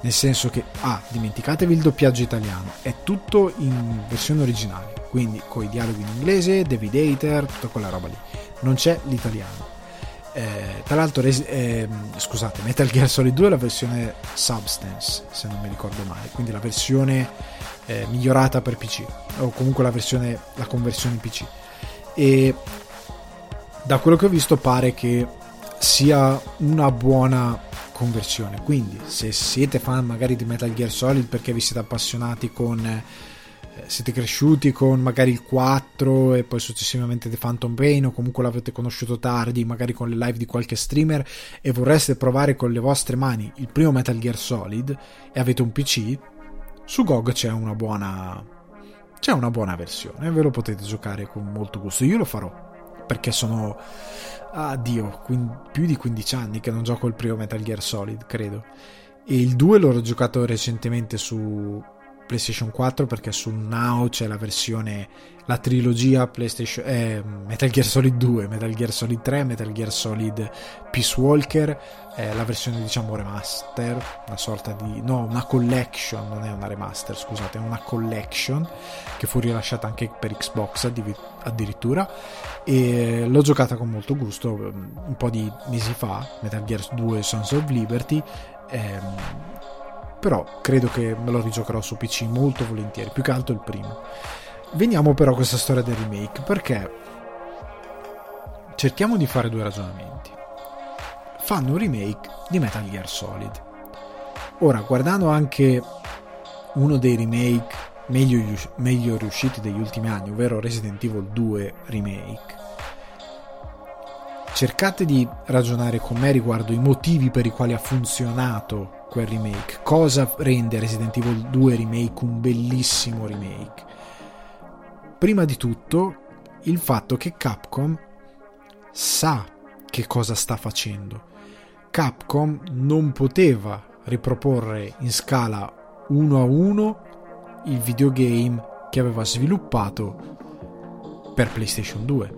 Nel senso che, ah, dimenticatevi il doppiaggio italiano, è tutto in versione originale, quindi con i dialoghi in inglese, David Hater, tutta quella roba lì. Non c'è l'italiano. Eh, tra l'altro, eh, scusate, Metal Gear Solid 2 è la versione Substance, se non mi ricordo male, quindi la versione eh, migliorata per PC, o comunque la versione, la conversione in PC. E da quello che ho visto pare che sia una buona conversione. Quindi se siete fan magari di Metal Gear Solid perché vi siete appassionati con eh, siete cresciuti con magari il 4 e poi successivamente The Phantom Pain o comunque l'avete conosciuto tardi magari con le live di qualche streamer e vorreste provare con le vostre mani il primo Metal Gear Solid e avete un PC su GOG c'è una buona c'è una buona versione ve lo potete giocare con molto gusto. Io lo farò perché sono addio, ah, più di 15 anni che non gioco il primo Metal Gear Solid, credo. E il 2 l'ho giocato recentemente su PlayStation 4 perché su Now c'è la versione, la trilogia PlayStation, eh, Metal Gear Solid 2, Metal Gear Solid 3, Metal Gear Solid Peace Walker, eh, la versione diciamo remaster, una sorta di, no, una collection, non è una remaster, scusate, è una collection che fu rilasciata anche per Xbox addirittura e l'ho giocata con molto gusto un po' di mesi fa, Metal Gear 2 Sons of Liberty. Ehm, però credo che me lo rigiocherò su PC molto volentieri, più che altro il primo. Veniamo però a questa storia del remake, perché cerchiamo di fare due ragionamenti. Fanno un remake di Metal Gear Solid. Ora, guardando anche uno dei remake meglio, meglio riusciti degli ultimi anni, ovvero Resident Evil 2 Remake, cercate di ragionare con me riguardo i motivi per i quali ha funzionato quel remake. Cosa rende Resident Evil 2 Remake un bellissimo remake? Prima di tutto, il fatto che Capcom sa che cosa sta facendo. Capcom non poteva riproporre in scala 1 a 1 il videogame che aveva sviluppato per PlayStation 2.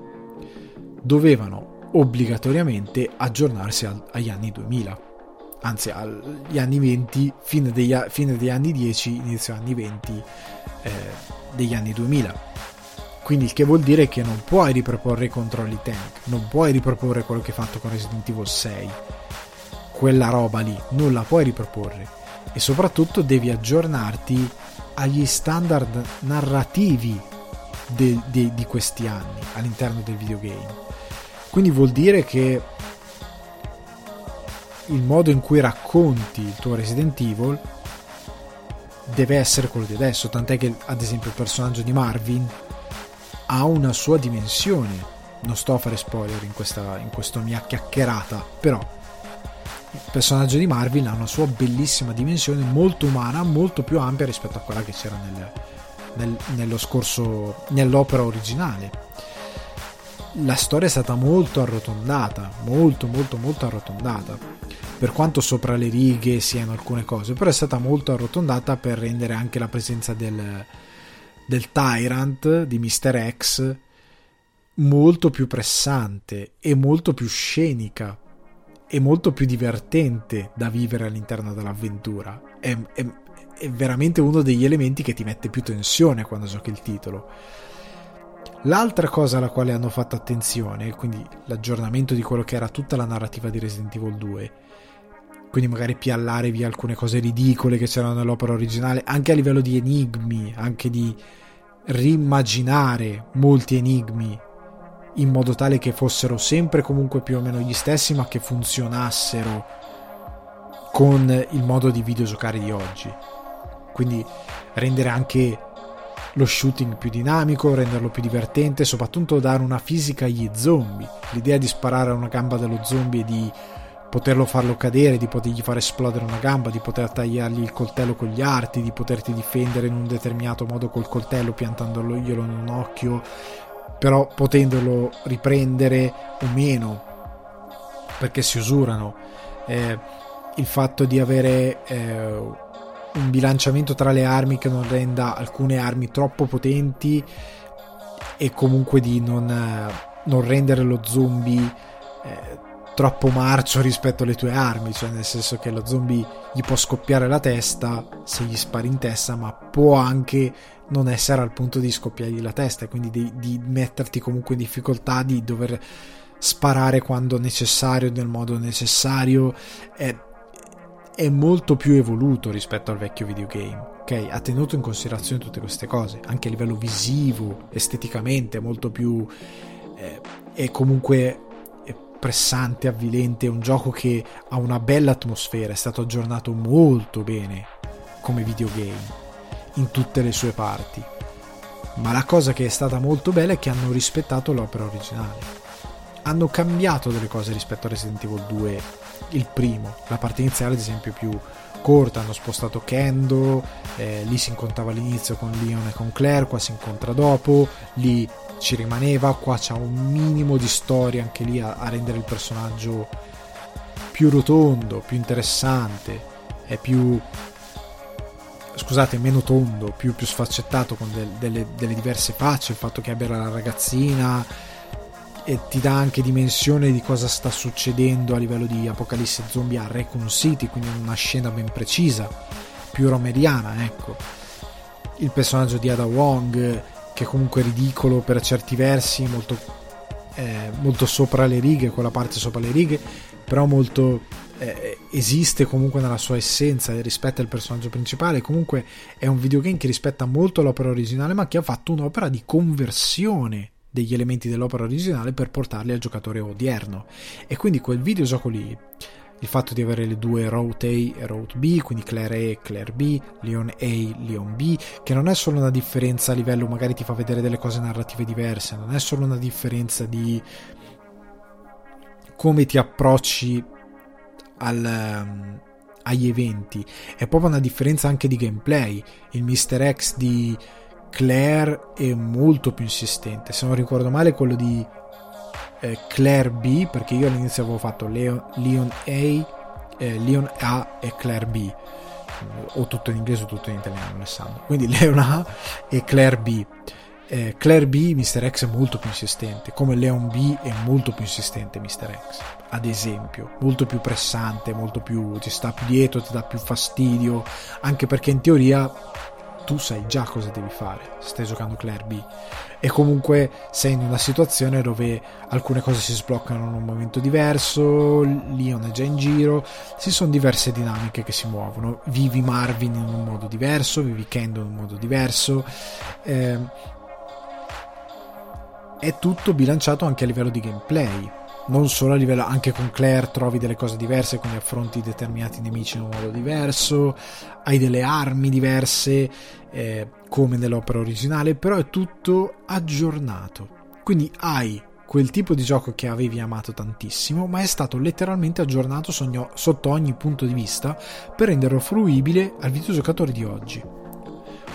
Dovevano obbligatoriamente aggiornarsi agli anni 2000 anzi agli anni 20, fine degli, fine degli anni 10, inizio anni 20 eh, degli anni 2000. Quindi il che vuol dire che non puoi riproporre i controlli tank, non puoi riproporre quello che hai fatto con Resident Evil 6. Quella roba lì non la puoi riproporre e soprattutto devi aggiornarti agli standard narrativi de, de, di questi anni all'interno del videogame. Quindi vuol dire che il modo in cui racconti il tuo Resident Evil deve essere quello di adesso, tant'è che ad esempio il personaggio di Marvin ha una sua dimensione. Non sto a fare spoiler in questa, in questa mia chiacchierata, però il personaggio di Marvin ha una sua bellissima dimensione, molto umana, molto più ampia rispetto a quella che c'era nel, nel, nello scorso, nell'opera originale. La storia è stata molto arrotondata, molto molto molto arrotondata per quanto sopra le righe siano alcune cose, però è stata molto arrotondata per rendere anche la presenza del, del Tyrant di Mr. X molto più pressante e molto più scenica e molto più divertente da vivere all'interno dell'avventura. È, è, è veramente uno degli elementi che ti mette più tensione quando giochi il titolo. L'altra cosa alla quale hanno fatto attenzione, quindi l'aggiornamento di quello che era tutta la narrativa di Resident Evil 2, quindi magari piallare via alcune cose ridicole che c'erano nell'opera originale, anche a livello di enigmi, anche di rimmaginare molti enigmi in modo tale che fossero sempre comunque più o meno gli stessi, ma che funzionassero con il modo di videogiocare di oggi. Quindi rendere anche lo shooting più dinamico, renderlo più divertente, soprattutto dare una fisica agli zombie. L'idea di sparare a una gamba dello zombie e di poterlo farlo cadere, di potergli far esplodere una gamba, di poter tagliargli il coltello con gli arti, di poterti difendere in un determinato modo col coltello piantandolo in un occhio, però potendolo riprendere o meno, perché si usurano. Eh, il fatto di avere eh, un bilanciamento tra le armi che non renda alcune armi troppo potenti e comunque di non, eh, non rendere lo zombie troppo marcio rispetto alle tue armi, cioè nel senso che lo zombie gli può scoppiare la testa se gli spari in testa, ma può anche non essere al punto di scoppiargli la testa, quindi di, di metterti comunque in difficoltà di dover sparare quando necessario, nel modo necessario. È, è molto più evoluto rispetto al vecchio videogame. Ok, ha tenuto in considerazione tutte queste cose, anche a livello visivo, esteticamente, molto più. Eh, è comunque pressante, avvilente, un gioco che ha una bella atmosfera, è stato aggiornato molto bene come videogame in tutte le sue parti. Ma la cosa che è stata molto bella è che hanno rispettato l'opera originale. Hanno cambiato delle cose rispetto a Resident Evil 2, il primo. La parte iniziale, ad esempio, più corta. Hanno spostato Kendo, eh, lì si incontrava all'inizio con Leon e con Claire, qua si incontra dopo. Lì ci rimaneva, qua c'è un minimo di storia anche lì a, a rendere il personaggio più rotondo, più interessante, è più scusate, meno tondo, più, più sfaccettato con del, delle, delle, diverse facce, il fatto che abbia la ragazzina e ti dà anche dimensione di cosa sta succedendo a livello di apocalisse zombie a Raccoon City, quindi una scena ben precisa, più romeriana, ecco. Il personaggio di Ada Wong, che comunque ridicolo per certi versi, molto, eh, molto sopra le righe, quella parte sopra le righe, però molto eh, esiste comunque nella sua essenza e rispetta il personaggio principale. Comunque è un videogame che rispetta molto l'opera originale, ma che ha fatto un'opera di conversione degli elementi dell'opera originale per portarli al giocatore odierno. E quindi quel videogioco lì, il fatto di avere le due Route A e Route B, quindi Claire A e Claire B, Leon A, e Leon B, che non è solo una differenza a livello, magari ti fa vedere delle cose narrative diverse, non è solo una differenza di come ti approcci al, um, agli eventi. È proprio una differenza anche di gameplay. Il Mr. X di Claire è molto più insistente. Se non ricordo male, quello di eh, Claire B, perché io all'inizio avevo fatto Leon, Leon A, eh, Leon A e Claire B. O tutto in inglese o tutto in italiano, Alessandro. Quindi Leon A e Claire B eh, Claire B, Mr. X è molto più insistente, come Leon B è molto più insistente Mr. X, ad esempio, molto più pressante, molto più ti sta più dietro, ti dà più fastidio, anche perché in teoria tu sai già cosa devi fare se stai giocando Claire B e comunque sei in una situazione dove alcune cose si sbloccano in un momento diverso, Leon è già in giro, ci sono diverse dinamiche che si muovono, vivi Marvin in un modo diverso, vivi Kendo in un modo diverso. Eh, è tutto bilanciato anche a livello di gameplay. Non solo a livello, anche con Claire trovi delle cose diverse, quindi affronti determinati nemici in un modo diverso, hai delle armi diverse, eh, come nell'opera originale, però è tutto aggiornato. Quindi hai quel tipo di gioco che avevi amato tantissimo, ma è stato letteralmente aggiornato sotto ogni punto di vista per renderlo fruibile al videogiocatore di oggi.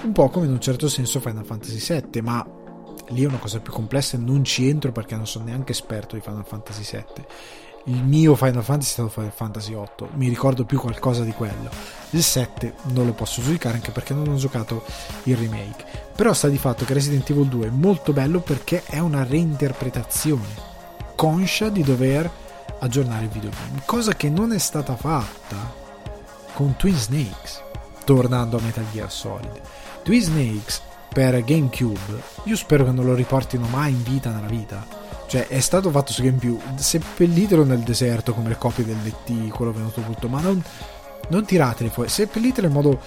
Un po' come in un certo senso Final Fantasy VII, ma lì è una cosa più complessa e non ci entro perché non sono neanche esperto di Final Fantasy VII. Il mio Final Fantasy è stato Final Fantasy VIII, mi ricordo più qualcosa di quello. Il 7 non lo posso giudicare anche perché non ho giocato il remake. Però sta di fatto che Resident Evil 2 è molto bello perché è una reinterpretazione conscia di dover aggiornare il videogame, cosa che non è stata fatta con Twin Snakes, tornando a Metal Gear Solid. Twin Snakes per GameCube, io spero che non lo riportino mai in vita nella vita. Cioè, è stato fatto su GameCube, seppellitelo nel deserto come le copie del DT, quello venuto tutto, ma non, non tiratele fuori, seppellitelo in modo,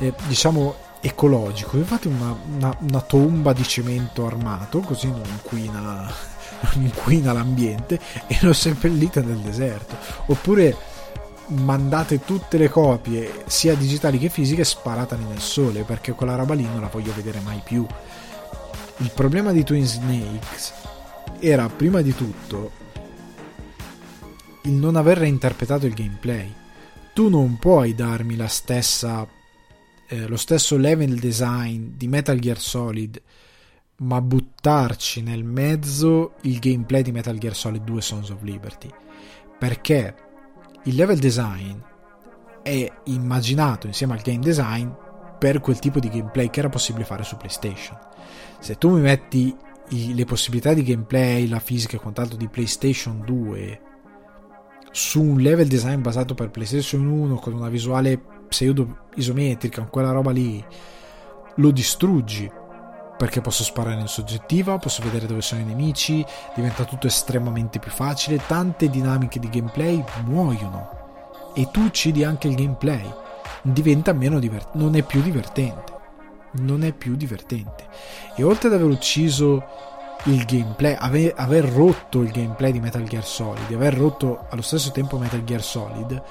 eh, diciamo, ecologico, fate una, una, una tomba di cemento armato, così non inquina, non inquina l'ambiente, e lo seppellite nel deserto. Oppure mandate tutte le copie, sia digitali che fisiche, sparateli nel sole, perché quella roba lì non la voglio vedere mai più. Il problema di Twin Snakes era prima di tutto il non aver reinterpretato il gameplay. Tu non puoi darmi la stessa eh, lo stesso level design di Metal Gear Solid, ma buttarci nel mezzo il gameplay di Metal Gear Solid 2 Sons of Liberty. Perché il level design è immaginato insieme al game design per quel tipo di gameplay che era possibile fare su PlayStation. Se tu mi metti i, le possibilità di gameplay, la fisica e quant'altro di PlayStation 2 su un level design basato per PlayStation 1 con una visuale pseudo isometrica, quella roba lì, lo distruggi. Perché posso sparare in soggettiva, posso vedere dove sono i nemici, diventa tutto estremamente più facile, tante dinamiche di gameplay muoiono. E tu uccidi anche il gameplay. Diventa meno divertente, non è più divertente. Non è più divertente. E oltre ad aver ucciso il gameplay, aver, aver rotto il gameplay di Metal Gear Solid, aver rotto allo stesso tempo Metal Gear Solid,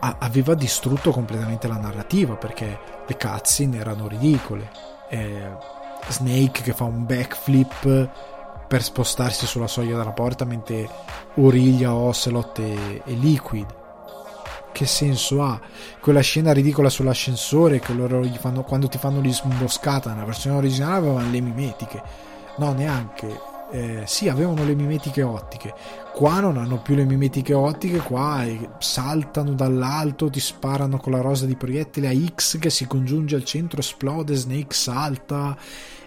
aveva distrutto completamente la narrativa perché le cutscene erano ridicole. Eh, Snake che fa un backflip per spostarsi sulla soglia della porta mentre origlia Ocelot e, e Liquid. Che senso ha? Quella scena ridicola sull'ascensore che loro gli fanno quando ti fanno l'imboscata nella versione originale avevano le mimetiche. No, neanche eh, sì, avevano le mimetiche ottiche. Qua non hanno più le mimetiche ottiche, qua saltano dall'alto, ti sparano con la rosa di proiettile a X che si congiunge al centro, esplode, Snake salta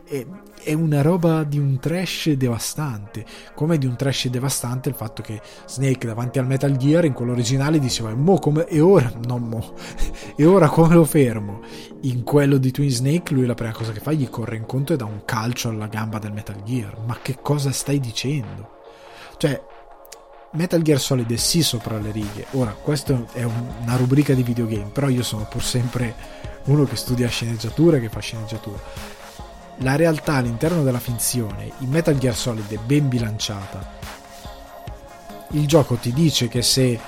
è, una roba di un trash devastante. Come di un trash devastante il fatto che Snake davanti al Metal Gear in quello originale diceva mo come, e ora non mo e ora come lo fermo? In quello di Twin Snake lui la prima cosa che fa gli corre incontro e dà un calcio alla gamba del Metal Gear. Ma che cosa stai dicendo? Cioè Metal Gear Solid è sì sopra le righe. Ora questa è una rubrica di videogame però io sono pur sempre uno che studia sceneggiatura che fa sceneggiatura la realtà all'interno della finzione in Metal Gear Solid è ben bilanciata. Il gioco ti dice che se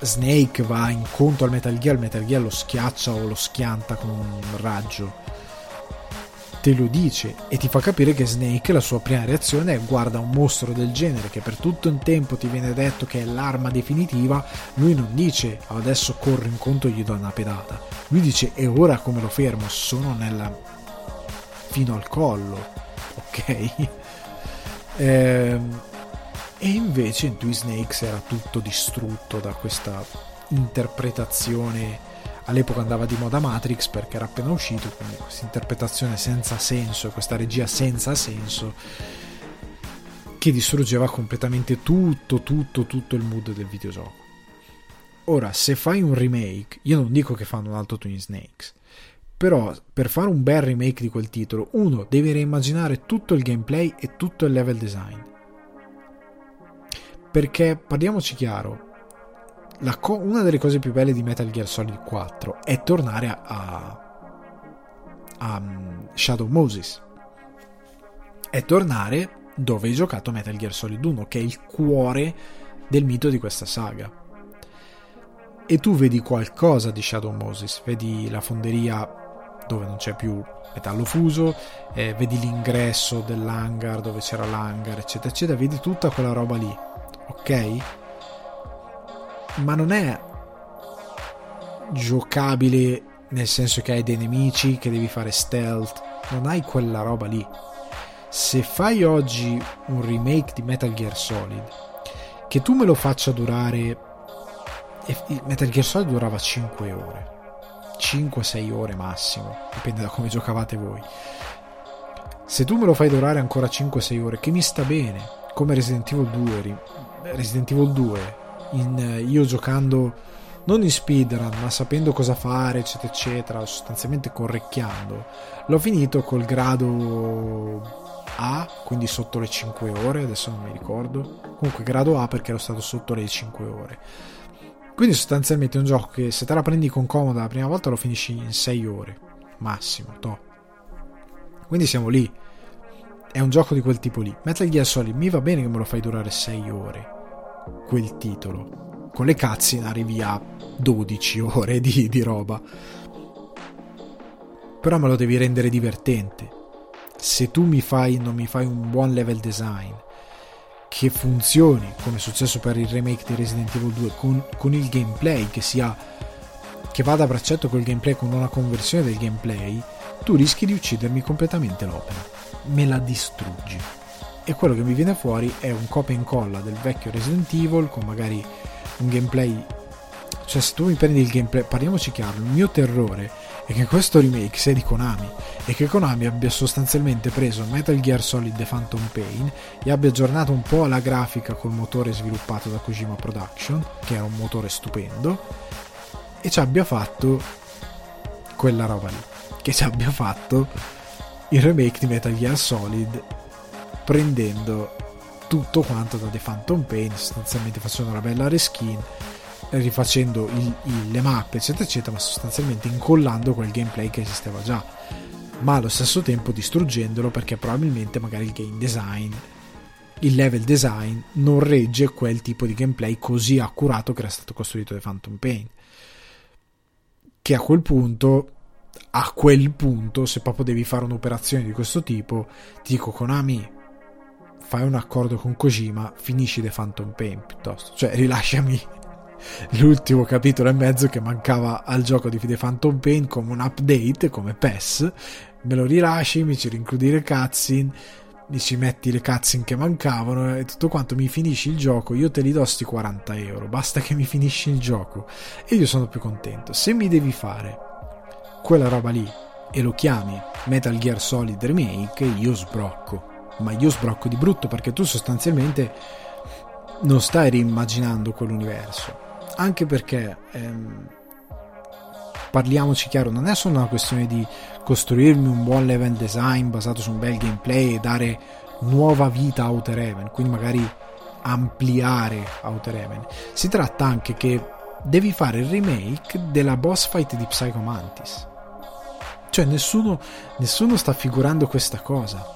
Snake va incontro al Metal Gear, il Metal Gear lo schiaccia o lo schianta con un raggio. Te lo dice e ti fa capire che Snake la sua prima reazione è guarda un mostro del genere che per tutto il tempo ti viene detto che è l'arma definitiva, lui non dice adesso corro incontro e gli do una pedata. Lui dice e ora come lo fermo? Sono nella fino al collo, ok? Ehm, e invece in Twin Snakes era tutto distrutto da questa interpretazione. All'epoca andava di moda Matrix perché era appena uscito, quindi questa interpretazione senza senso, questa regia senza senso che distruggeva completamente tutto, tutto, tutto il mood del videogioco. Ora, se fai un remake, io non dico che fanno un altro Twin Snakes, però per fare un bel remake di quel titolo, uno deve reimmaginare tutto il gameplay e tutto il level design. Perché parliamoci chiaro, co- una delle cose più belle di Metal Gear Solid 4 è tornare a, a, a um, Shadow Moses. È tornare dove hai giocato Metal Gear Solid 1, che è il cuore del mito di questa saga. E tu vedi qualcosa di Shadow Moses, vedi la fonderia dove non c'è più metallo fuso, eh, vedi l'ingresso dell'hangar dove c'era l'hangar, eccetera, eccetera, vedi tutta quella roba lì, ok? Ma non è giocabile nel senso che hai dei nemici, che devi fare stealth, non hai quella roba lì. Se fai oggi un remake di Metal Gear Solid, che tu me lo faccia durare... Metal Gear Solid durava 5 ore 5-6 ore massimo, dipende da come giocavate voi. Se tu me lo fai durare ancora 5-6 ore, che mi sta bene, come Resident Evil 2, Resident Evil 2, in, io giocando non in speedrun, ma sapendo cosa fare, eccetera, eccetera, sostanzialmente correcchiando, l'ho finito col grado A, quindi sotto le 5 ore, adesso non mi ricordo. Comunque grado A perché ero stato sotto le 5 ore Quindi sostanzialmente è un gioco che se te la prendi con comoda la prima volta lo finisci in 6 ore, massimo, to. Quindi siamo lì. È un gioco di quel tipo lì. Metal Gear Solid mi va bene che me lo fai durare 6 ore. Quel titolo. Con le cutscene arrivi a 12 ore di, di roba. Però me lo devi rendere divertente. Se tu mi fai, non mi fai un buon level design, che funzioni, come è successo per il remake di Resident Evil 2, con, con il gameplay che sia che vada a braccetto col gameplay con una conversione del gameplay, tu rischi di uccidermi completamente l'opera. Me la distruggi. E quello che mi viene fuori è un copia e incolla del vecchio Resident Evil con magari un gameplay. Cioè, se tu mi prendi il gameplay, parliamoci chiaro, il mio terrore è che questo remake sia di Konami e che Konami abbia sostanzialmente preso Metal Gear Solid The Phantom Pain e abbia aggiornato un po' la grafica col motore sviluppato da Kojima Production, che era un motore stupendo, e ci abbia fatto quella roba lì, che ci abbia fatto il remake di Metal Gear Solid prendendo tutto quanto da The Phantom Pain, sostanzialmente facendo una bella reskin rifacendo il, il, le mappe eccetera eccetera ma sostanzialmente incollando quel gameplay che esisteva già. Ma allo stesso tempo distruggendolo perché probabilmente magari il game design il level design non regge quel tipo di gameplay così accurato che era stato costruito da Phantom Pain. Che a quel punto a quel punto se proprio devi fare un'operazione di questo tipo ti dico Konami fai un accordo con Kojima finisci The Phantom Pain piuttosto. Cioè rilasciami l'ultimo capitolo e mezzo che mancava al gioco di The Phantom Pain come un update, come PES, me lo rilasci, mi ci rincludi le cutscene, mi ci metti le cutscene che mancavano e tutto quanto, mi finisci il gioco, io te li do sti 40 euro, basta che mi finisci il gioco e io sono più contento. Se mi devi fare quella roba lì e lo chiami Metal Gear Solid Remake, io sbrocco. Ma io sbrocco di brutto perché tu sostanzialmente non stai rimmaginando quell'universo anche perché ehm, parliamoci chiaro, non è solo una questione di costruirmi un buon level design basato su un bel gameplay e dare nuova vita a Outer Heaven, quindi magari ampliare Outer Heaven. Si tratta anche che devi fare il remake della boss fight di Psycho Mantis. Cioè nessuno, nessuno sta figurando questa cosa.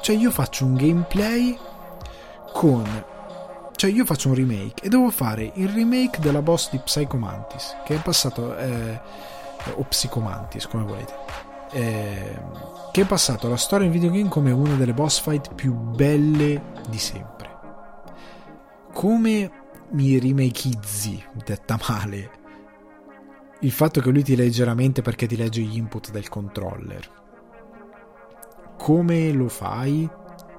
Cioè io faccio un gameplay con cioè io faccio un remake e devo fare il remake della boss di Psycho Mantis, che è passato... Eh, o Psychomantis, come volete. Eh, che è passato alla storia in videogame come una delle boss fight più belle di sempre. Come mi remakeizzi, detta male, il fatto che lui ti legge la mente perché ti legge gli input del controller. Come lo fai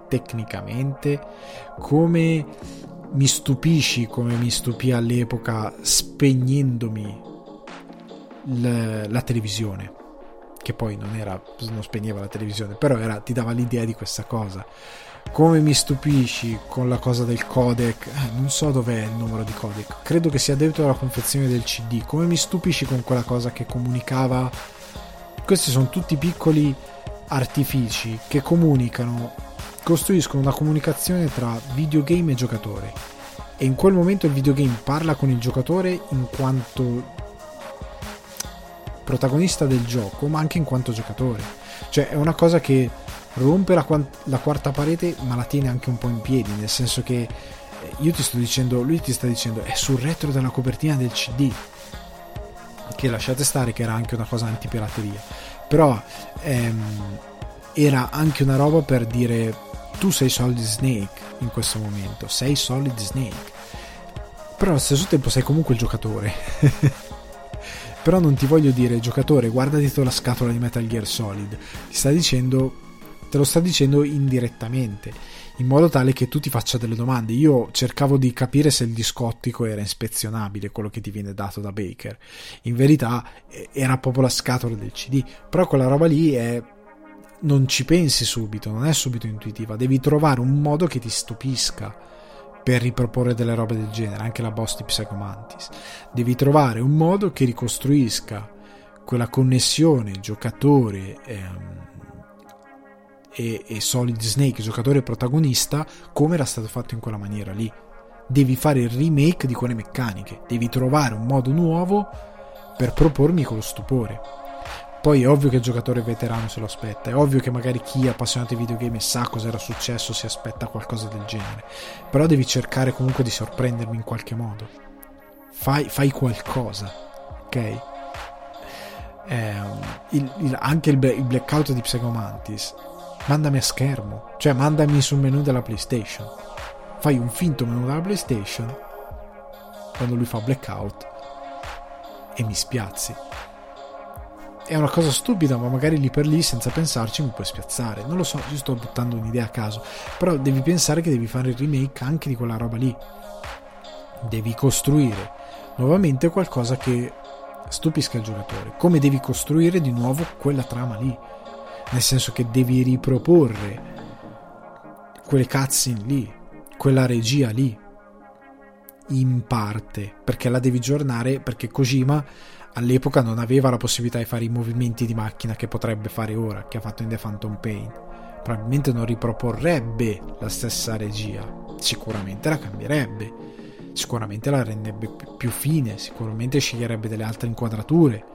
tecnicamente? Come mi stupisci come mi stupì all'epoca spegnendomi l- la televisione che poi non era non spegneva la televisione però era, ti dava l'idea di questa cosa. Come mi stupisci con la cosa del codec eh, non so dov'è il numero di codec credo che sia dentro la confezione del cd come mi stupisci con quella cosa che comunicava? Questi sono tutti piccoli artifici che comunicano costruiscono una comunicazione tra videogame e giocatore e in quel momento il videogame parla con il giocatore in quanto protagonista del gioco ma anche in quanto giocatore. Cioè è una cosa che rompe la, la quarta parete ma la tiene anche un po' in piedi nel senso che eh, io ti sto dicendo lui ti sta dicendo è sul retro della copertina del cd che lasciate stare che era anche una cosa antipirateria. Però ehm, era anche una roba per dire tu sei Solid Snake in questo momento, sei Solid Snake. Però allo stesso tempo sei comunque il giocatore. Però non ti voglio dire, giocatore, guarda dietro la scatola di Metal Gear Solid. Ti sta dicendo, te lo sta dicendo indirettamente, in modo tale che tu ti faccia delle domande. Io cercavo di capire se il discottico era ispezionabile, quello che ti viene dato da Baker. In verità era proprio la scatola del CD. Però quella roba lì è non ci pensi subito, non è subito intuitiva, devi trovare un modo che ti stupisca per riproporre delle robe del genere, anche la boss di Psycho Mantis. Devi trovare un modo che ricostruisca quella connessione giocatore ehm, e, e Solid Snake, giocatore protagonista, come era stato fatto in quella maniera lì. devi fare il remake di quelle meccaniche, devi trovare un modo nuovo per propormi quello stupore. Poi è ovvio che il giocatore veterano se lo aspetta, è ovvio che magari chi è appassionato di videogame sa cosa era successo si aspetta qualcosa del genere, però devi cercare comunque di sorprendermi in qualche modo. Fai, fai qualcosa, ok? Eh, il, il, anche il, il blackout di Psychomantis mandami a schermo, cioè mandami sul menu della PlayStation. Fai un finto menu della PlayStation quando lui fa blackout e mi spiazzi. È una cosa stupida, ma magari lì per lì, senza pensarci, mi puoi spiazzare. Non lo so, io sto buttando un'idea a caso. Però devi pensare che devi fare il remake anche di quella roba lì. Devi costruire nuovamente qualcosa che stupisca il giocatore. Come devi costruire di nuovo quella trama lì nel senso che devi riproporre quelle cutscene lì, quella regia lì, in parte, perché la devi aggiornare, perché Kojima all'epoca non aveva la possibilità di fare i movimenti di macchina che potrebbe fare ora, che ha fatto in The Phantom Pain. Probabilmente non riproporrebbe la stessa regia, sicuramente la cambierebbe, sicuramente la renderebbe più fine, sicuramente sceglierebbe delle altre inquadrature.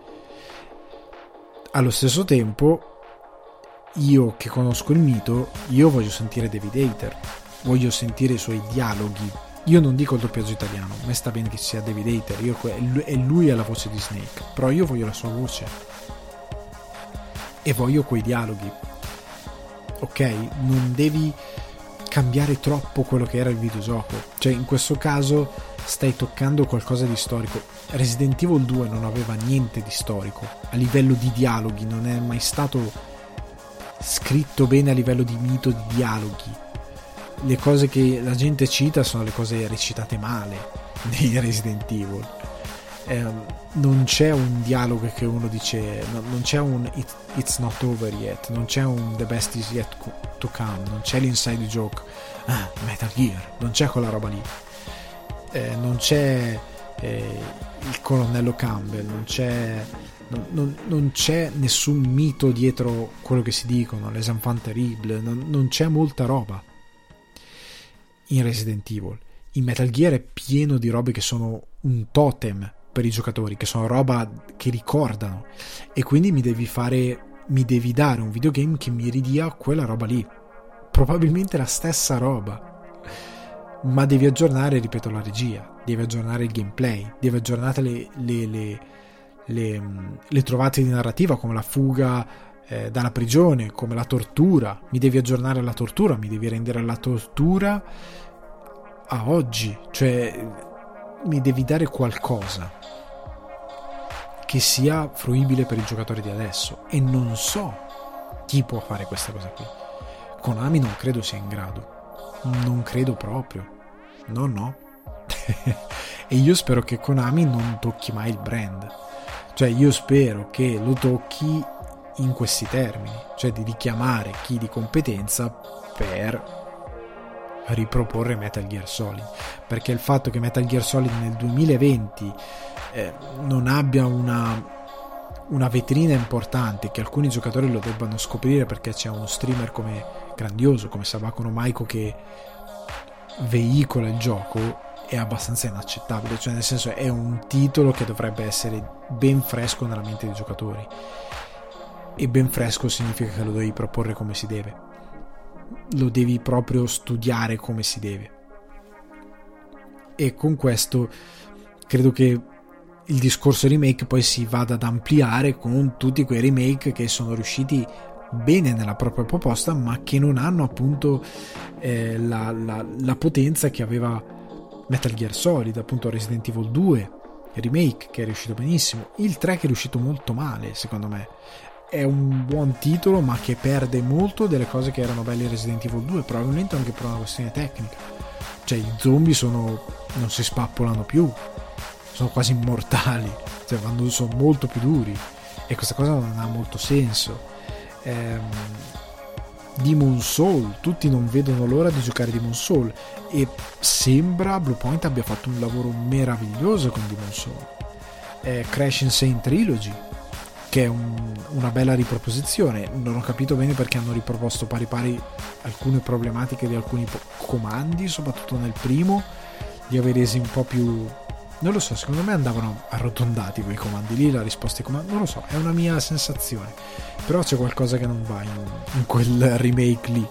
Allo stesso tempo io che conosco il mito, io voglio sentire David Hater, voglio sentire i suoi dialoghi. Io non dico il doppiaggio italiano, a me sta bene che sia David Hater, io, e lui è la voce di Snake, però io voglio la sua voce. E voglio quei dialoghi. Ok? Non devi cambiare troppo quello che era il videogioco. Cioè, in questo caso stai toccando qualcosa di storico. Resident Evil 2 non aveva niente di storico. A livello di dialoghi non è mai stato scritto bene a livello di mito, di dialoghi. Le cose che la gente cita sono le cose recitate male nei Resident Evil. Eh, non c'è un dialogo che uno dice, no, non c'è un it, It's not over yet, non c'è un The best is yet to come, non c'è l'inside joke, ah, Metal Gear, non c'è quella roba lì. Eh, non c'è eh, il colonnello Campbell, non c'è non, non, non, c'è nessun mito dietro quello che si dicono, les enfants terribles, non, non c'è molta roba in Resident Evil. In Metal Gear è pieno di robe che sono un totem per i giocatori, che sono roba che ricordano e quindi mi devi fare mi devi dare un videogame che mi ridia quella roba lì. Probabilmente la stessa roba. Ma devi aggiornare, ripeto, la regia, devi aggiornare il gameplay, devi aggiornare le, le, le le, le trovate di narrativa come la fuga eh, dalla prigione, come la tortura. Mi devi aggiornare alla tortura, mi devi rendere la tortura a oggi, cioè mi devi dare qualcosa che sia fruibile per il giocatore di adesso e non so chi può fare questa cosa qui. Konami non credo sia in grado. Non credo proprio. No, no. e io spero che Konami non tocchi mai il brand cioè io spero che lo tocchi in questi termini, cioè di richiamare chi di competenza per riproporre Metal Gear Solid, perché il fatto che Metal Gear Solid nel 2020 eh, non abbia una, una vetrina importante, che alcuni giocatori lo debbano scoprire perché c'è uno streamer come grandioso come Sabakono Maiko che veicola il gioco è abbastanza inaccettabile, cioè nel senso è un titolo che dovrebbe essere ben fresco nella mente dei giocatori e ben fresco significa che lo devi proporre come si deve, lo devi proprio studiare come si deve e con questo credo che il discorso remake poi si vada ad ampliare con tutti quei remake che sono riusciti bene nella propria proposta ma che non hanno appunto eh, la, la, la potenza che aveva Metal Gear Solid, appunto Resident Evil 2, remake che è riuscito benissimo, il 3 che è riuscito molto male secondo me. È un buon titolo ma che perde molto delle cose che erano belle in Resident Evil 2, probabilmente anche per una questione tecnica. Cioè i zombie sono, non si spappolano più, sono quasi immortali, cioè quando sono molto più duri e questa cosa non ha molto senso. Ehm, Demon Soul, tutti non vedono l'ora di giocare Demon Soul e sembra Bluepoint abbia fatto un lavoro meraviglioso con Demon Soul. Eh, Crash Insane Trilogy, che è un, una bella riproposizione, non ho capito bene perché hanno riproposto pari pari alcune problematiche di alcuni po- comandi, soprattutto nel primo, li avevi resi un po' più non lo so, secondo me andavano arrotondati quei comandi lì, la risposta ai comandi, non lo so, è una mia sensazione. Però c'è qualcosa che non va in, in quel remake lì.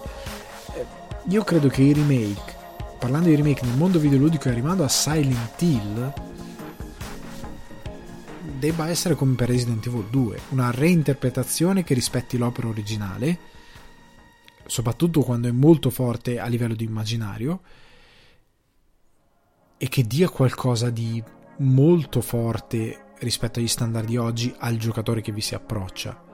Eh, io credo che i remake, parlando di remake nel mondo videoludico e arrivando a Silent Hill, debba essere come per Resident Evil 2, una reinterpretazione che rispetti l'opera originale, soprattutto quando è molto forte a livello di immaginario e che dia qualcosa di molto forte rispetto agli standard di oggi al giocatore che vi si approccia.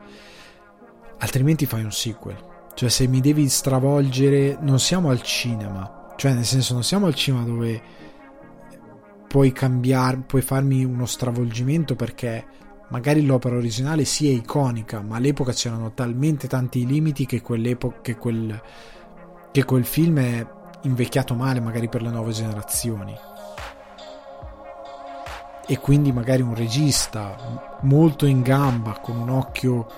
Altrimenti fai un sequel. Cioè se mi devi stravolgere, non siamo al cinema, cioè nel senso non siamo al cinema dove puoi cambiare, puoi farmi uno stravolgimento perché magari l'opera originale sia iconica, ma all'epoca c'erano talmente tanti limiti che, che, quel, che quel film è invecchiato male magari per le nuove generazioni. E quindi magari un regista molto in gamba con un occhio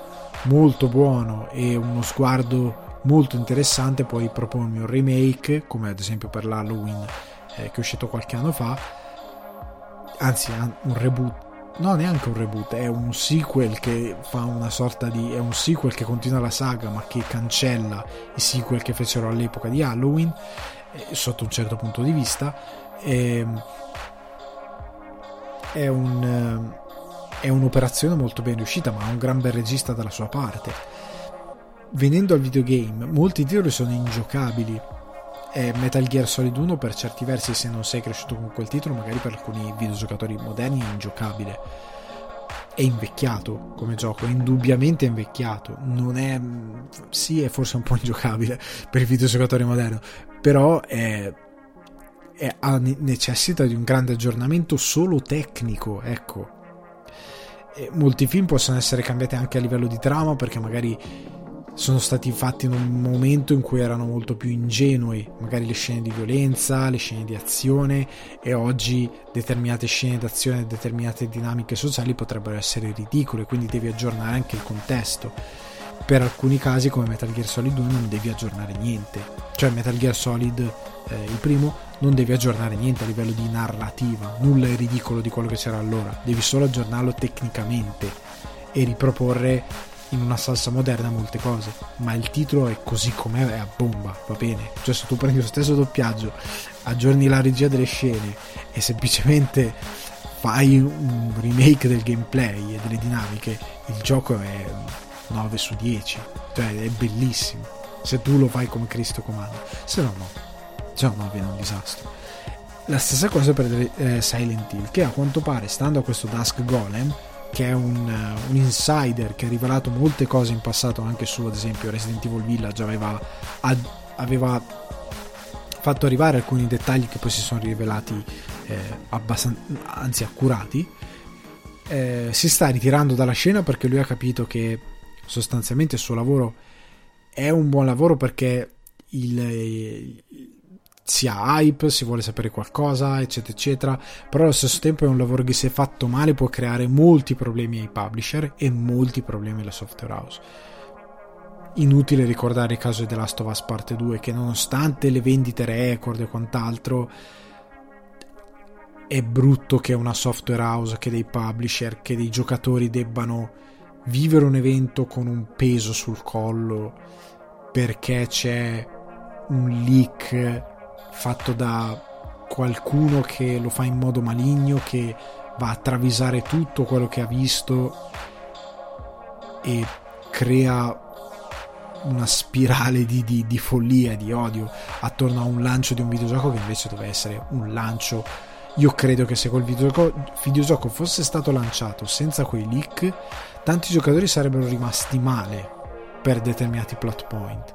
molto buono e uno sguardo molto interessante puoi propormi un remake come ad esempio per l'Halloween eh, che è uscito qualche anno fa anzi un reboot no neanche un reboot è un sequel che fa una sorta di è un sequel che continua la saga ma che cancella i sequel che fecero all'epoca di Halloween eh, sotto un certo punto di vista e, ehm, è, un, eh, è un'operazione molto ben riuscita, ma ha un gran bel regista dalla sua parte. Venendo al videogame, molti titoli sono ingiocabili. E Metal Gear Solid 1 per certi versi, se non sei cresciuto con quel titolo, magari per alcuni videogiocatori moderni è ingiocabile. È invecchiato come gioco, è indubbiamente invecchiato. Non è. Sì, è forse un po' ingiocabile per il videogiocatore moderno, però è è, ha, necessita di un grande aggiornamento solo tecnico, ecco. E molti film possono essere cambiati anche a livello di trama perché magari sono stati fatti in un momento in cui erano molto più ingenui, magari le scene di violenza, le scene di azione e oggi determinate scene d'azione determinate dinamiche sociali potrebbero essere ridicole, quindi devi aggiornare anche il contesto. Per alcuni casi come Metal Gear Solid 1 non devi aggiornare niente, cioè Metal Gear Solid eh, il primo non devi aggiornare niente a livello di narrativa, nulla è ridicolo di quello che c'era allora, devi solo aggiornarlo tecnicamente e riproporre in una salsa moderna molte cose, ma il titolo è così com'è, è a bomba, va bene? Cioè se tu prendi lo stesso doppiaggio, aggiorni la regia delle scene e semplicemente fai un remake del gameplay e delle dinamiche, il gioco è 9 su 10, cioè è bellissimo, se tu lo fai come Cristo comanda, se no no se no avviene un disastro. La stessa cosa per eh, Silent Hill, che a quanto pare, stando a questo Dusk Golem, che è un, uh, un, insider che ha rivelato molte cose in passato, anche su ad esempio Resident Evil Village, aveva, ad, aveva fatto arrivare alcuni dettagli che poi si sono rivelati eh, abbastanza, anzi accurati. Eh, si sta ritirando dalla scena perché lui ha capito che sostanzialmente il suo lavoro è un buon lavoro perché il, si ha hype, si vuole sapere qualcosa, eccetera, eccetera. Però allo stesso tempo è un lavoro che se fatto male può creare molti problemi ai publisher e molti problemi alla software house. Inutile ricordare il caso di The Last of Us Parte 2 che nonostante le vendite record e quant'altro è brutto che una software house, che dei publisher, che dei giocatori debbano vivere un evento con un peso sul collo perché c'è un leak fatto da qualcuno che lo fa in modo maligno, che va a travisare tutto quello che ha visto e crea una spirale di, di, di follia di odio attorno a un lancio di un videogioco che invece doveva essere un lancio. Io credo che se quel videogioco, videogioco fosse stato lanciato senza quei leak, tanti giocatori sarebbero rimasti male per determinati plot point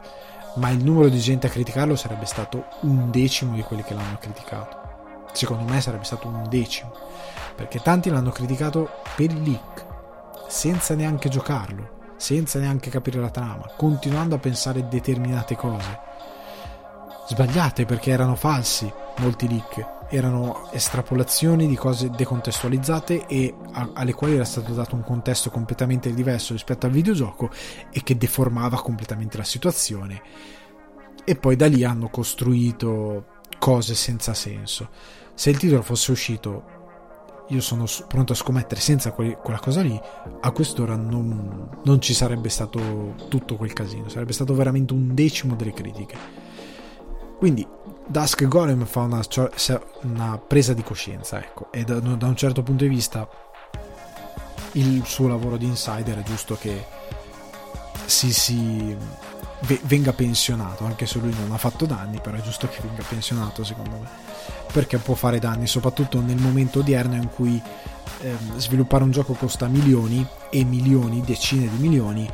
ma il numero di gente a criticarlo sarebbe stato un decimo di quelli che l'hanno criticato. Secondo me sarebbe stato un decimo, perché tanti l'hanno criticato per il leak, senza neanche giocarlo, senza neanche capire la trama, continuando a pensare determinate cose. Sbagliate perché erano falsi molti leak, erano estrapolazioni di cose decontestualizzate e a, alle quali era stato dato un contesto completamente diverso rispetto al videogioco e che deformava completamente la situazione. E poi da lì hanno costruito cose senza senso. Se il titolo fosse uscito io sono pronto a scommettere senza quella cosa lì, a quest'ora non, non, ci sarebbe stato tutto quel casino, sarebbe stato veramente un decimo delle critiche. Quindi Dusk Golem fa una, una presa di coscienza, ecco, e da, da, un certo punto di vista il suo lavoro di insider è giusto che si, si venga pensionato, anche se lui non ha fatto danni, però è giusto che venga pensionato secondo me, perché può fare danni, soprattutto nel momento odierno in cui ehm, sviluppare un gioco costa milioni e milioni, decine di milioni,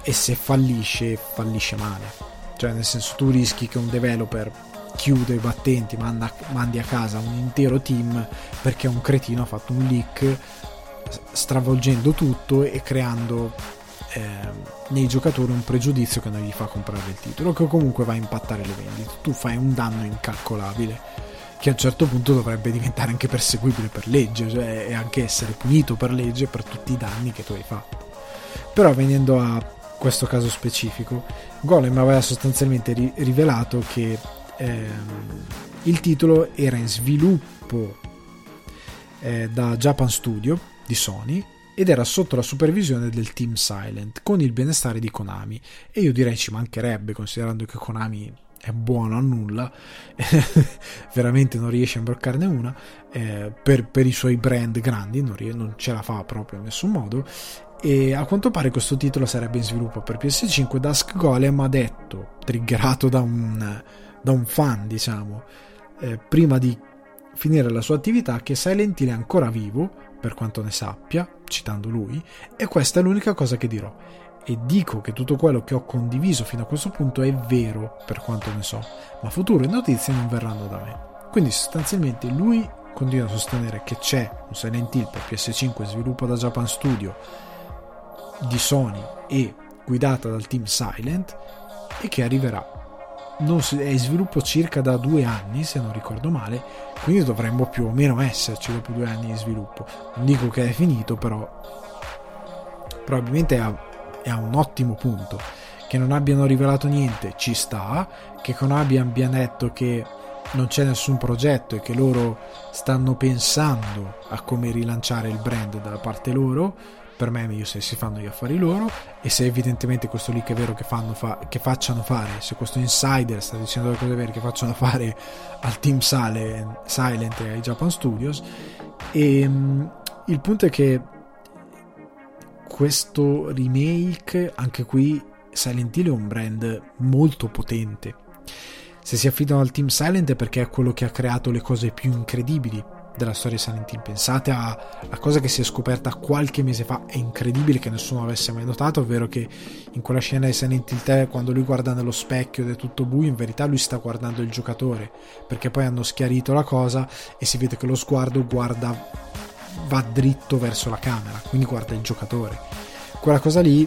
e se fallisce, fallisce male. Cioè, nel senso, tu rischi che un developer chiude i battenti, manda, mandi a casa un intero team perché un cretino ha fatto un leak stravolgendo tutto e creando eh, nei giocatori un pregiudizio che non gli fa comprare il titolo, che comunque va a impattare le vendite. Tu fai un danno incalcolabile che a un certo punto dovrebbe diventare anche perseguibile per legge, cioè e anche essere punito per legge per tutti i danni che tu hai fatto. Però venendo a questo caso specifico, Golem aveva sostanzialmente ri- rivelato che ehm, il titolo era in sviluppo eh, da Japan Studio di Sony ed era sotto la supervisione del team Silent con il benestare di Konami. E io direi ci mancherebbe considerando che Konami è buono a nulla veramente non riesce a imbroccarne una eh, per, per, i suoi brand grandi non, non ce la fa proprio in nessun modo e a quanto pare questo titolo sarebbe in sviluppo per PS5 Dusk Golem ha detto triggerato da un, da un fan diciamo eh, prima di finire la sua attività che Silent Hill è ancora vivo per quanto ne sappia, citando lui, e questa è l'unica cosa che dirò. E dico che tutto quello che ho condiviso fino a questo punto è vero per quanto ne so, ma future notizie non verranno da me. Quindi sostanzialmente lui continua a sostenere che c'è un Silent Hill per PS5 sviluppo da Japan Studio di Sony e guidata dal team Silent e che arriverà si, è in sviluppo circa da due anni, se non ricordo male, quindi dovremmo più o meno esserci dopo due anni di sviluppo. Non dico che è finito, però probabilmente è a, è a un ottimo punto. Che non abbiano rivelato niente ci sta, che Konami abbia detto che non c'è nessun progetto e che loro stanno pensando a come rilanciare il brand dalla parte loro per me è meglio se si fanno gli affari loro e se evidentemente questo che è vero che, fanno fa, che facciano fare se questo insider sta dicendo le cose vere che facciano fare al team Sale, Silent e ai Japan Studios. E um, il punto è che questo remake anche qui Silent Hill è un brand molto potente. Se si affidano al team Silent è perché è quello che ha creato le cose più incredibili della storia di Silent Hill. Pensate alla cosa che si è scoperta qualche mese fa, è incredibile che nessuno avesse mai notato, ovvero che in quella scena di Silent Hill 3, quando lui guarda nello specchio ed è tutto buio, in verità lui sta guardando il giocatore, perché poi hanno schiarito la cosa e si vede che lo sguardo guarda, va dritto verso la camera, quindi guarda il giocatore. Quella cosa lì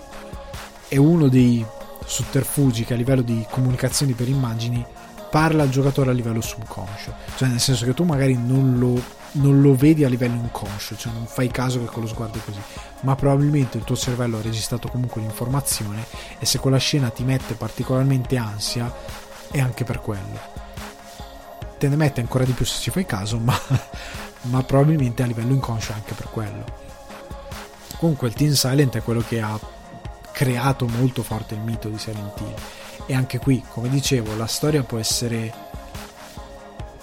è uno dei sotterfugi che a livello di comunicazioni per immagini parla al giocatore a livello subconscio, cioè nel senso che tu magari non lo non lo vedi a livello inconscio, cioè non fai caso che con lo sguardo è così, ma probabilmente il tuo cervello ha registrato comunque l'informazione e se quella scena ti mette particolarmente ansia è anche per quello. Te ne mette ancora di più se ci fai caso, ma, ma probabilmente a livello inconscio è anche per quello. Comunque il Team Silent è quello che ha creato molto forte il mito di Silent Hill e anche qui, come dicevo, la storia può essere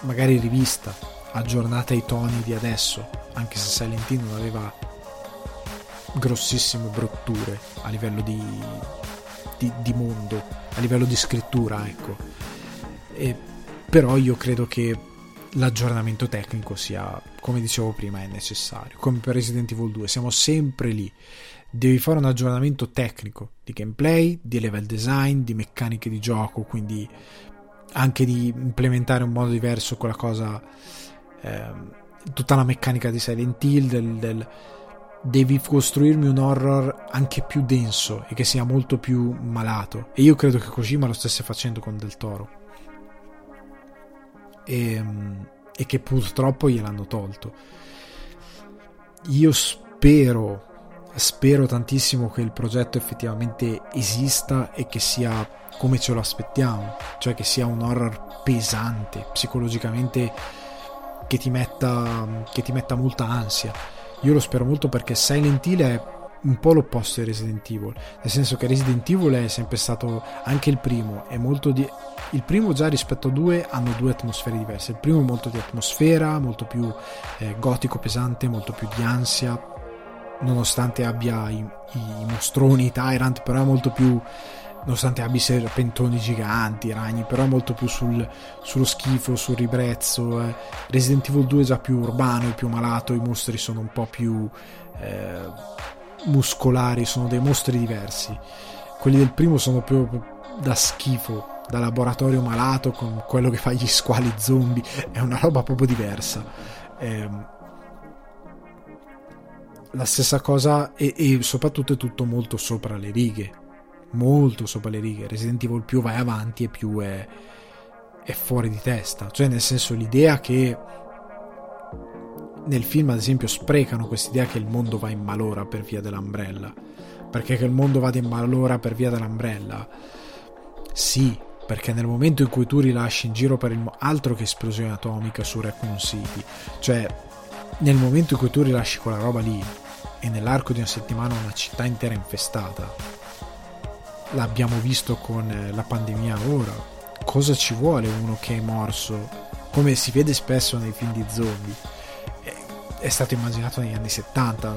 magari rivista, aggiornata ai toni di adesso, anche se Silent Hill non aveva grossissime brutture a livello di, di, di mondo, a livello di scrittura, ecco. E, però io credo che l'aggiornamento tecnico sia, come dicevo prima, è necessario. Come per Resident Evil 2, siamo sempre lì. Devi fare un aggiornamento tecnico di gameplay, di level design, di meccaniche di gioco, quindi anche di implementare un modo diverso quella cosa Ehm, tutta la meccanica di Silent Hill del, del, devi costruirmi un horror anche più denso e che sia molto più malato. E io credo che Kojima lo stesse facendo con Del Toro. E, ehm, e che purtroppo gliel'hanno tolto. Io spero spero tantissimo che il progetto effettivamente esista e che sia come ce lo aspettiamo cioè che sia un horror pesante psicologicamente che ti metta, che ti metta molta ansia. Io lo spero molto perché Silent Hill è un po' l'opposto di Resident Evil, nel senso che Resident Evil è sempre stato anche il primo, è molto di il primo già rispetto a due hanno due atmosfere diverse. Il primo è molto di atmosfera, molto più eh, gotico pesante, molto più di ansia, nonostante abbia i, i mostroni, i tyrant, però è molto più nonostante abbia i serpentoni giganti, ragni, però è molto più sul, sullo schifo, sul ribrezzo. Eh. Resident Evil 2 è già più urbano, è più malato, i mostri sono un po' più eh, muscolari, sono dei mostri diversi. Quelli del primo sono più da schifo, da laboratorio malato con quello che fa gli squali zombie, è una roba proprio diversa. Eh, la stessa cosa e, e soprattutto è tutto molto sopra le righe molto sopra le righe. Resident Evil più vai avanti e più è, è fuori di testa. Cioè, nel senso, l'idea che nel film, ad esempio, sprecano quest'idea che il mondo va in malora per via dell'Umbrella. Perché che il mondo vada in malora per via dell'Umbrella? Sì, perché nel momento in cui tu rilasci in giro per il mondo, altro che esplosione atomica su Raccoon City, cioè nel momento in cui tu rilasci quella roba lì e nell'arco di una settimana una città intera infestata, l'abbiamo visto con eh, la pandemia ora. Cosa ci vuole uno che è morso? Come si vede spesso nei film di zombie. È stato immaginato negli anni 70.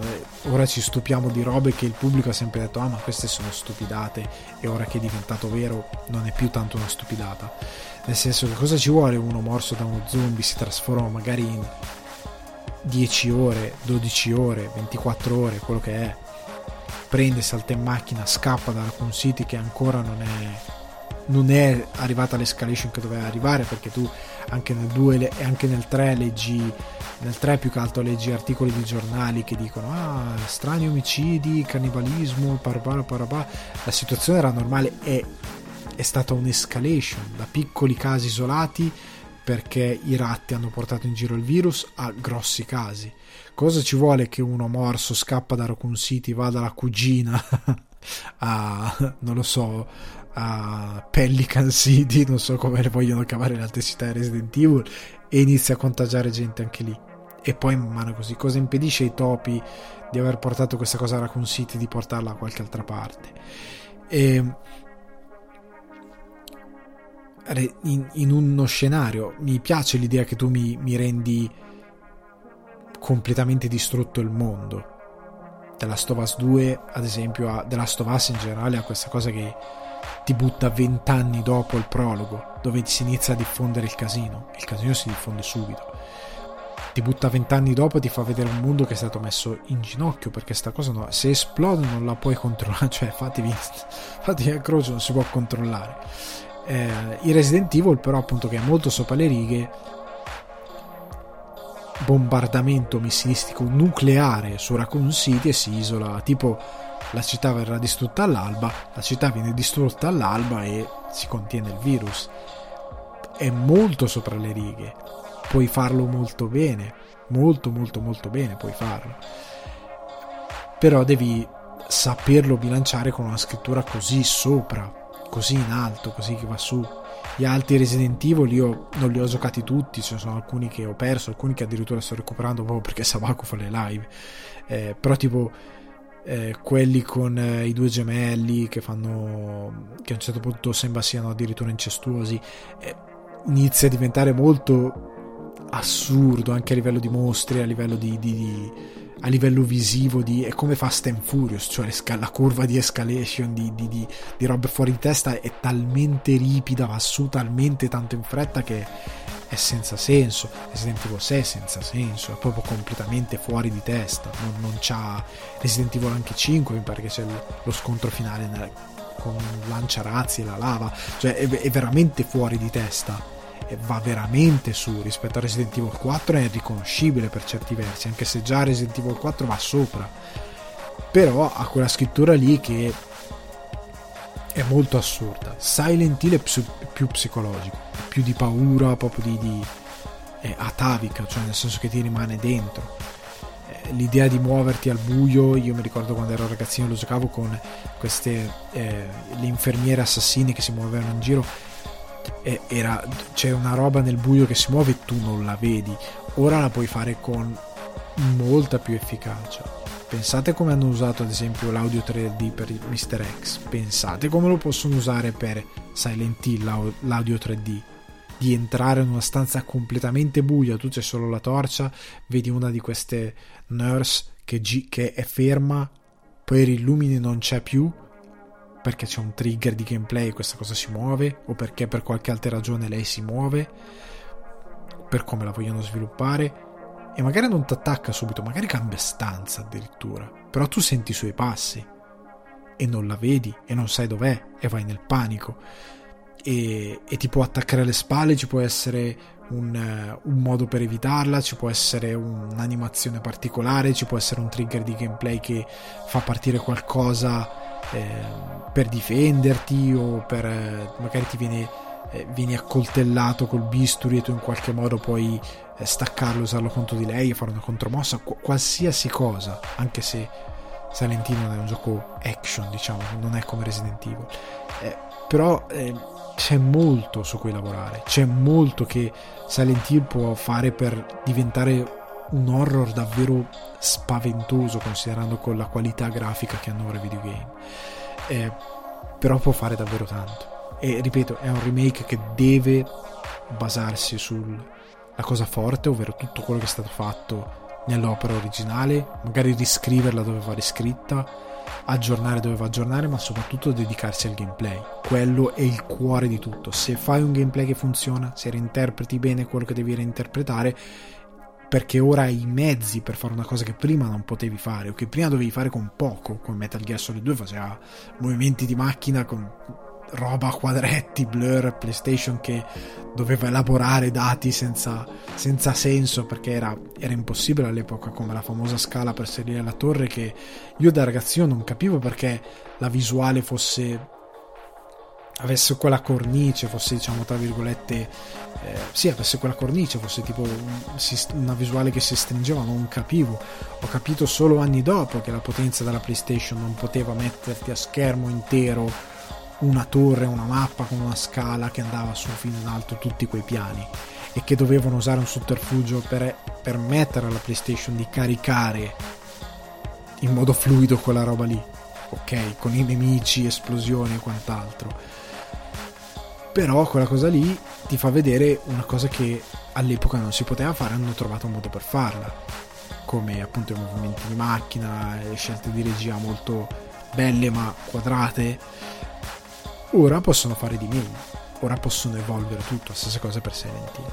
Ora ci stupiamo di robe che il pubblico ha sempre detto: Ah, ma queste sono stupidate. E ora che è diventato vero, non è più tanto una stupidata. Nel senso che cosa ci vuole uno morso da uno zombie? Si trasforma magari in 10 ore, 12 ore, 24 ore, quello che è prende, salta in macchina, scappa da Raccoon City che ancora non è, non è arrivata all'escalation che doveva arrivare perché tu anche nel 2 e anche nel 3 leggi nel 3 più che altro leggi articoli di giornali che dicono ah strani omicidi cannibalismo parabà parabà. La situazione era normale e è stata un'escalation da piccoli casi isolati perché i ratti hanno portato in giro il virus a grossi casi Cosa ci vuole che uno morso scappa da Raccoon City, va dalla cugina a, non lo so, a Pelican City, non so come le vogliono chiamare le altre città di Resident Evil, e inizia a contagiare gente anche lì. E poi in mano così, cosa impedisce ai topi di aver portato questa cosa a Raccoon City di portarla a qualche altra parte? E in, in uno scenario mi piace l'idea che tu mi, mi rendi completamente distrutto il mondo. The Last of Us 2, ad esempio, ha, The Last of Us in generale ha questa cosa che ti butta vent'anni dopo il prologo, dove si inizia a diffondere il casino. Il casino si diffonde subito. Ti butta vent'anni dopo e ti fa vedere un mondo che è stato messo in ginocchio perché sta cosa no, se esplode non la puoi controllare, cioè fatevi, fatevi a croce, non si può controllare. Eh, il Resident Evil però appunto che è molto sopra le righe bombardamento missilistico nucleare su Raccoon City e si isola, tipo la città verrà distrutta all'alba, la città viene distrutta all'alba e si contiene il virus. È molto sopra le righe, puoi farlo molto bene, molto molto molto bene puoi farlo. Però devi saperlo bilanciare con una scrittura così sopra, così in alto, così che va su gli altri Resident Evil io non li ho giocati tutti, ne sono alcuni che ho perso, alcuni che addirittura sto recuperando proprio perché Sabaku fa le live. Eh, però tipo eh, quelli con eh, i due gemelli che fanno che a un certo punto sembra siano addirittura incestuosi, eh, inizia a diventare molto assurdo anche a livello di mostri, a livello di, di, di a livello visivo di, è come Fast and Furious, cioè la curva di escalation di, di, di, di robe fuori di testa è talmente ripida, va su talmente tanto in fretta che è senza senso. Resident Evil 6 è senza senso, è proprio completamente fuori di testa. Non, non c'ha Resident Evil anche 5, mi pare che c'è lo scontro finale con lanciarazzi e la lava, cioè è, è veramente fuori di testa va veramente su rispetto a Resident Evil 4 è riconoscibile per certi versi anche se già Resident Evil 4 va sopra. Però ha quella scrittura lì che è molto assurda. Silent Hill è più, psicologico più di paura proprio di, di atavica cioè nel senso che ti rimane dentro. Eh, l'idea di muoverti al buio io mi ricordo quando ero ragazzino lo giocavo con queste eh, le infermiere assassine che si muovevano in giro era, c'è una roba nel buio che si muove e tu non la vedi ora la puoi fare con molta più efficacia. Pensate come hanno usato ad esempio l'audio 3D per Mr. X, pensate come lo possono usare per Silent Hill l'audio 3D. Di entrare in una stanza completamente buia, tu c'è solo la torcia, vedi una di queste nurse che, che è ferma, poi rilumini non c'è più, perché c'è un trigger di gameplay e questa cosa si muove, o perché per qualche altra ragione lei si muove, per come la vogliono sviluppare? E magari non ti attacca subito, magari cambia stanza addirittura, però tu senti i suoi passi. E non la vedi e non sai dov'è e vai nel panico. E, e ti può attaccare alle spalle, ci può essere un, un, modo per evitarla, ci può essere un'animazione particolare, ci può essere un trigger di gameplay che fa partire qualcosa eh, per difenderti o per magari ti viene eh, vieni accoltellato col bisturi e tu in qualche modo puoi eh, staccarlo, usarlo contro di lei e fare una contromossa, qu- qualsiasi cosa, anche se Silent Hill non è un gioco action, diciamo, non è come Resident Evil. Eh, però eh, c'è molto su cui lavorare, c'è molto che Silent Hill può fare per diventare un horror davvero spaventoso considerando con la qualità grafica che hanno ora i videogame. Eh, però può fare davvero tanto. E ripeto, è un remake che deve basarsi sulla cosa forte, ovvero tutto quello che è stato fatto nell'opera originale, magari riscriverla dove va riscritta, aggiornare dove va aggiornare, ma soprattutto dedicarsi al gameplay. Quello è il cuore di tutto. Se fai un gameplay che funziona, se reinterpreti bene quello che devi reinterpretare, perché ora hai i mezzi per fare una cosa che prima non potevi fare o che prima dovevi fare con poco, con Metal Gear Solid 2 faceva movimenti di macchina con roba a quadretti, blur, PlayStation che doveva elaborare dati senza, senza senso perché era, era, impossibile all'epoca come la famosa scala per salire la torre che io da ragazzino non capivo perché la visuale fosse avesse quella cornice, fosse diciamo tra virgolette, eh, sì, avesse quella cornice, fosse tipo una visuale che si stringeva, non capivo. Ho capito solo anni dopo che la potenza della PlayStation non poteva metterti a schermo intero una torre, una mappa con una scala che andava su fino in alto tutti quei piani e che dovevano usare un sotterfugio per permettere alla PlayStation di caricare in modo fluido quella roba lì, ok? Con i nemici, esplosioni e quant'altro. Però quella cosa lì ti fa vedere una cosa che all'epoca non si poteva fare, hanno trovato un modo per farla, come appunto i movimenti di macchina, le scelte di regia molto belle ma quadrate. Ora possono fare di meglio, ora possono evolvere tutto, stessa cosa per Silent Hill.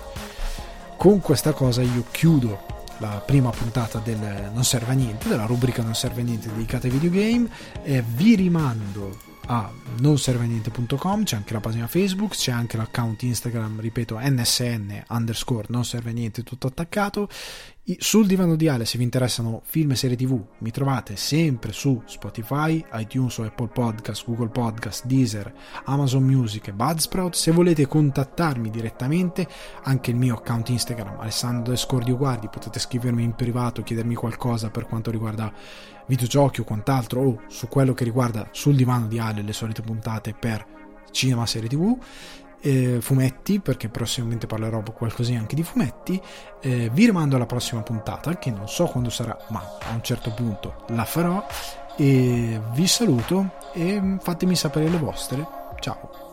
Con questa cosa io chiudo la prima puntata del Non serve a niente, della rubrica Non serve a niente dedicata ai videogame e vi rimando a nonserveniente.com, c'è anche la pagina Facebook, c'è anche l'account Instagram, ripeto, nsn underscore non serve niente tutto attaccato. Sul divano di Ale, se vi interessano film e serie tv, mi trovate sempre su Spotify, iTunes Apple Podcast, Google Podcast, Deezer, Amazon Music e Budsprout. Se volete contattarmi direttamente, anche il mio account Instagram, Alessandro Escordio Guardi, potete scrivermi in privato, chiedermi qualcosa per quanto riguarda videogiochi o quant'altro, o su quello che riguarda sul divano di Ale le solite puntate per cinema, serie tv eh, fumetti, perché prossimamente parlerò qualcosina anche di fumetti. Eh, vi rimando alla prossima puntata, che non so quando sarà, ma a un certo punto la farò. E vi saluto e fatemi sapere le vostre. Ciao!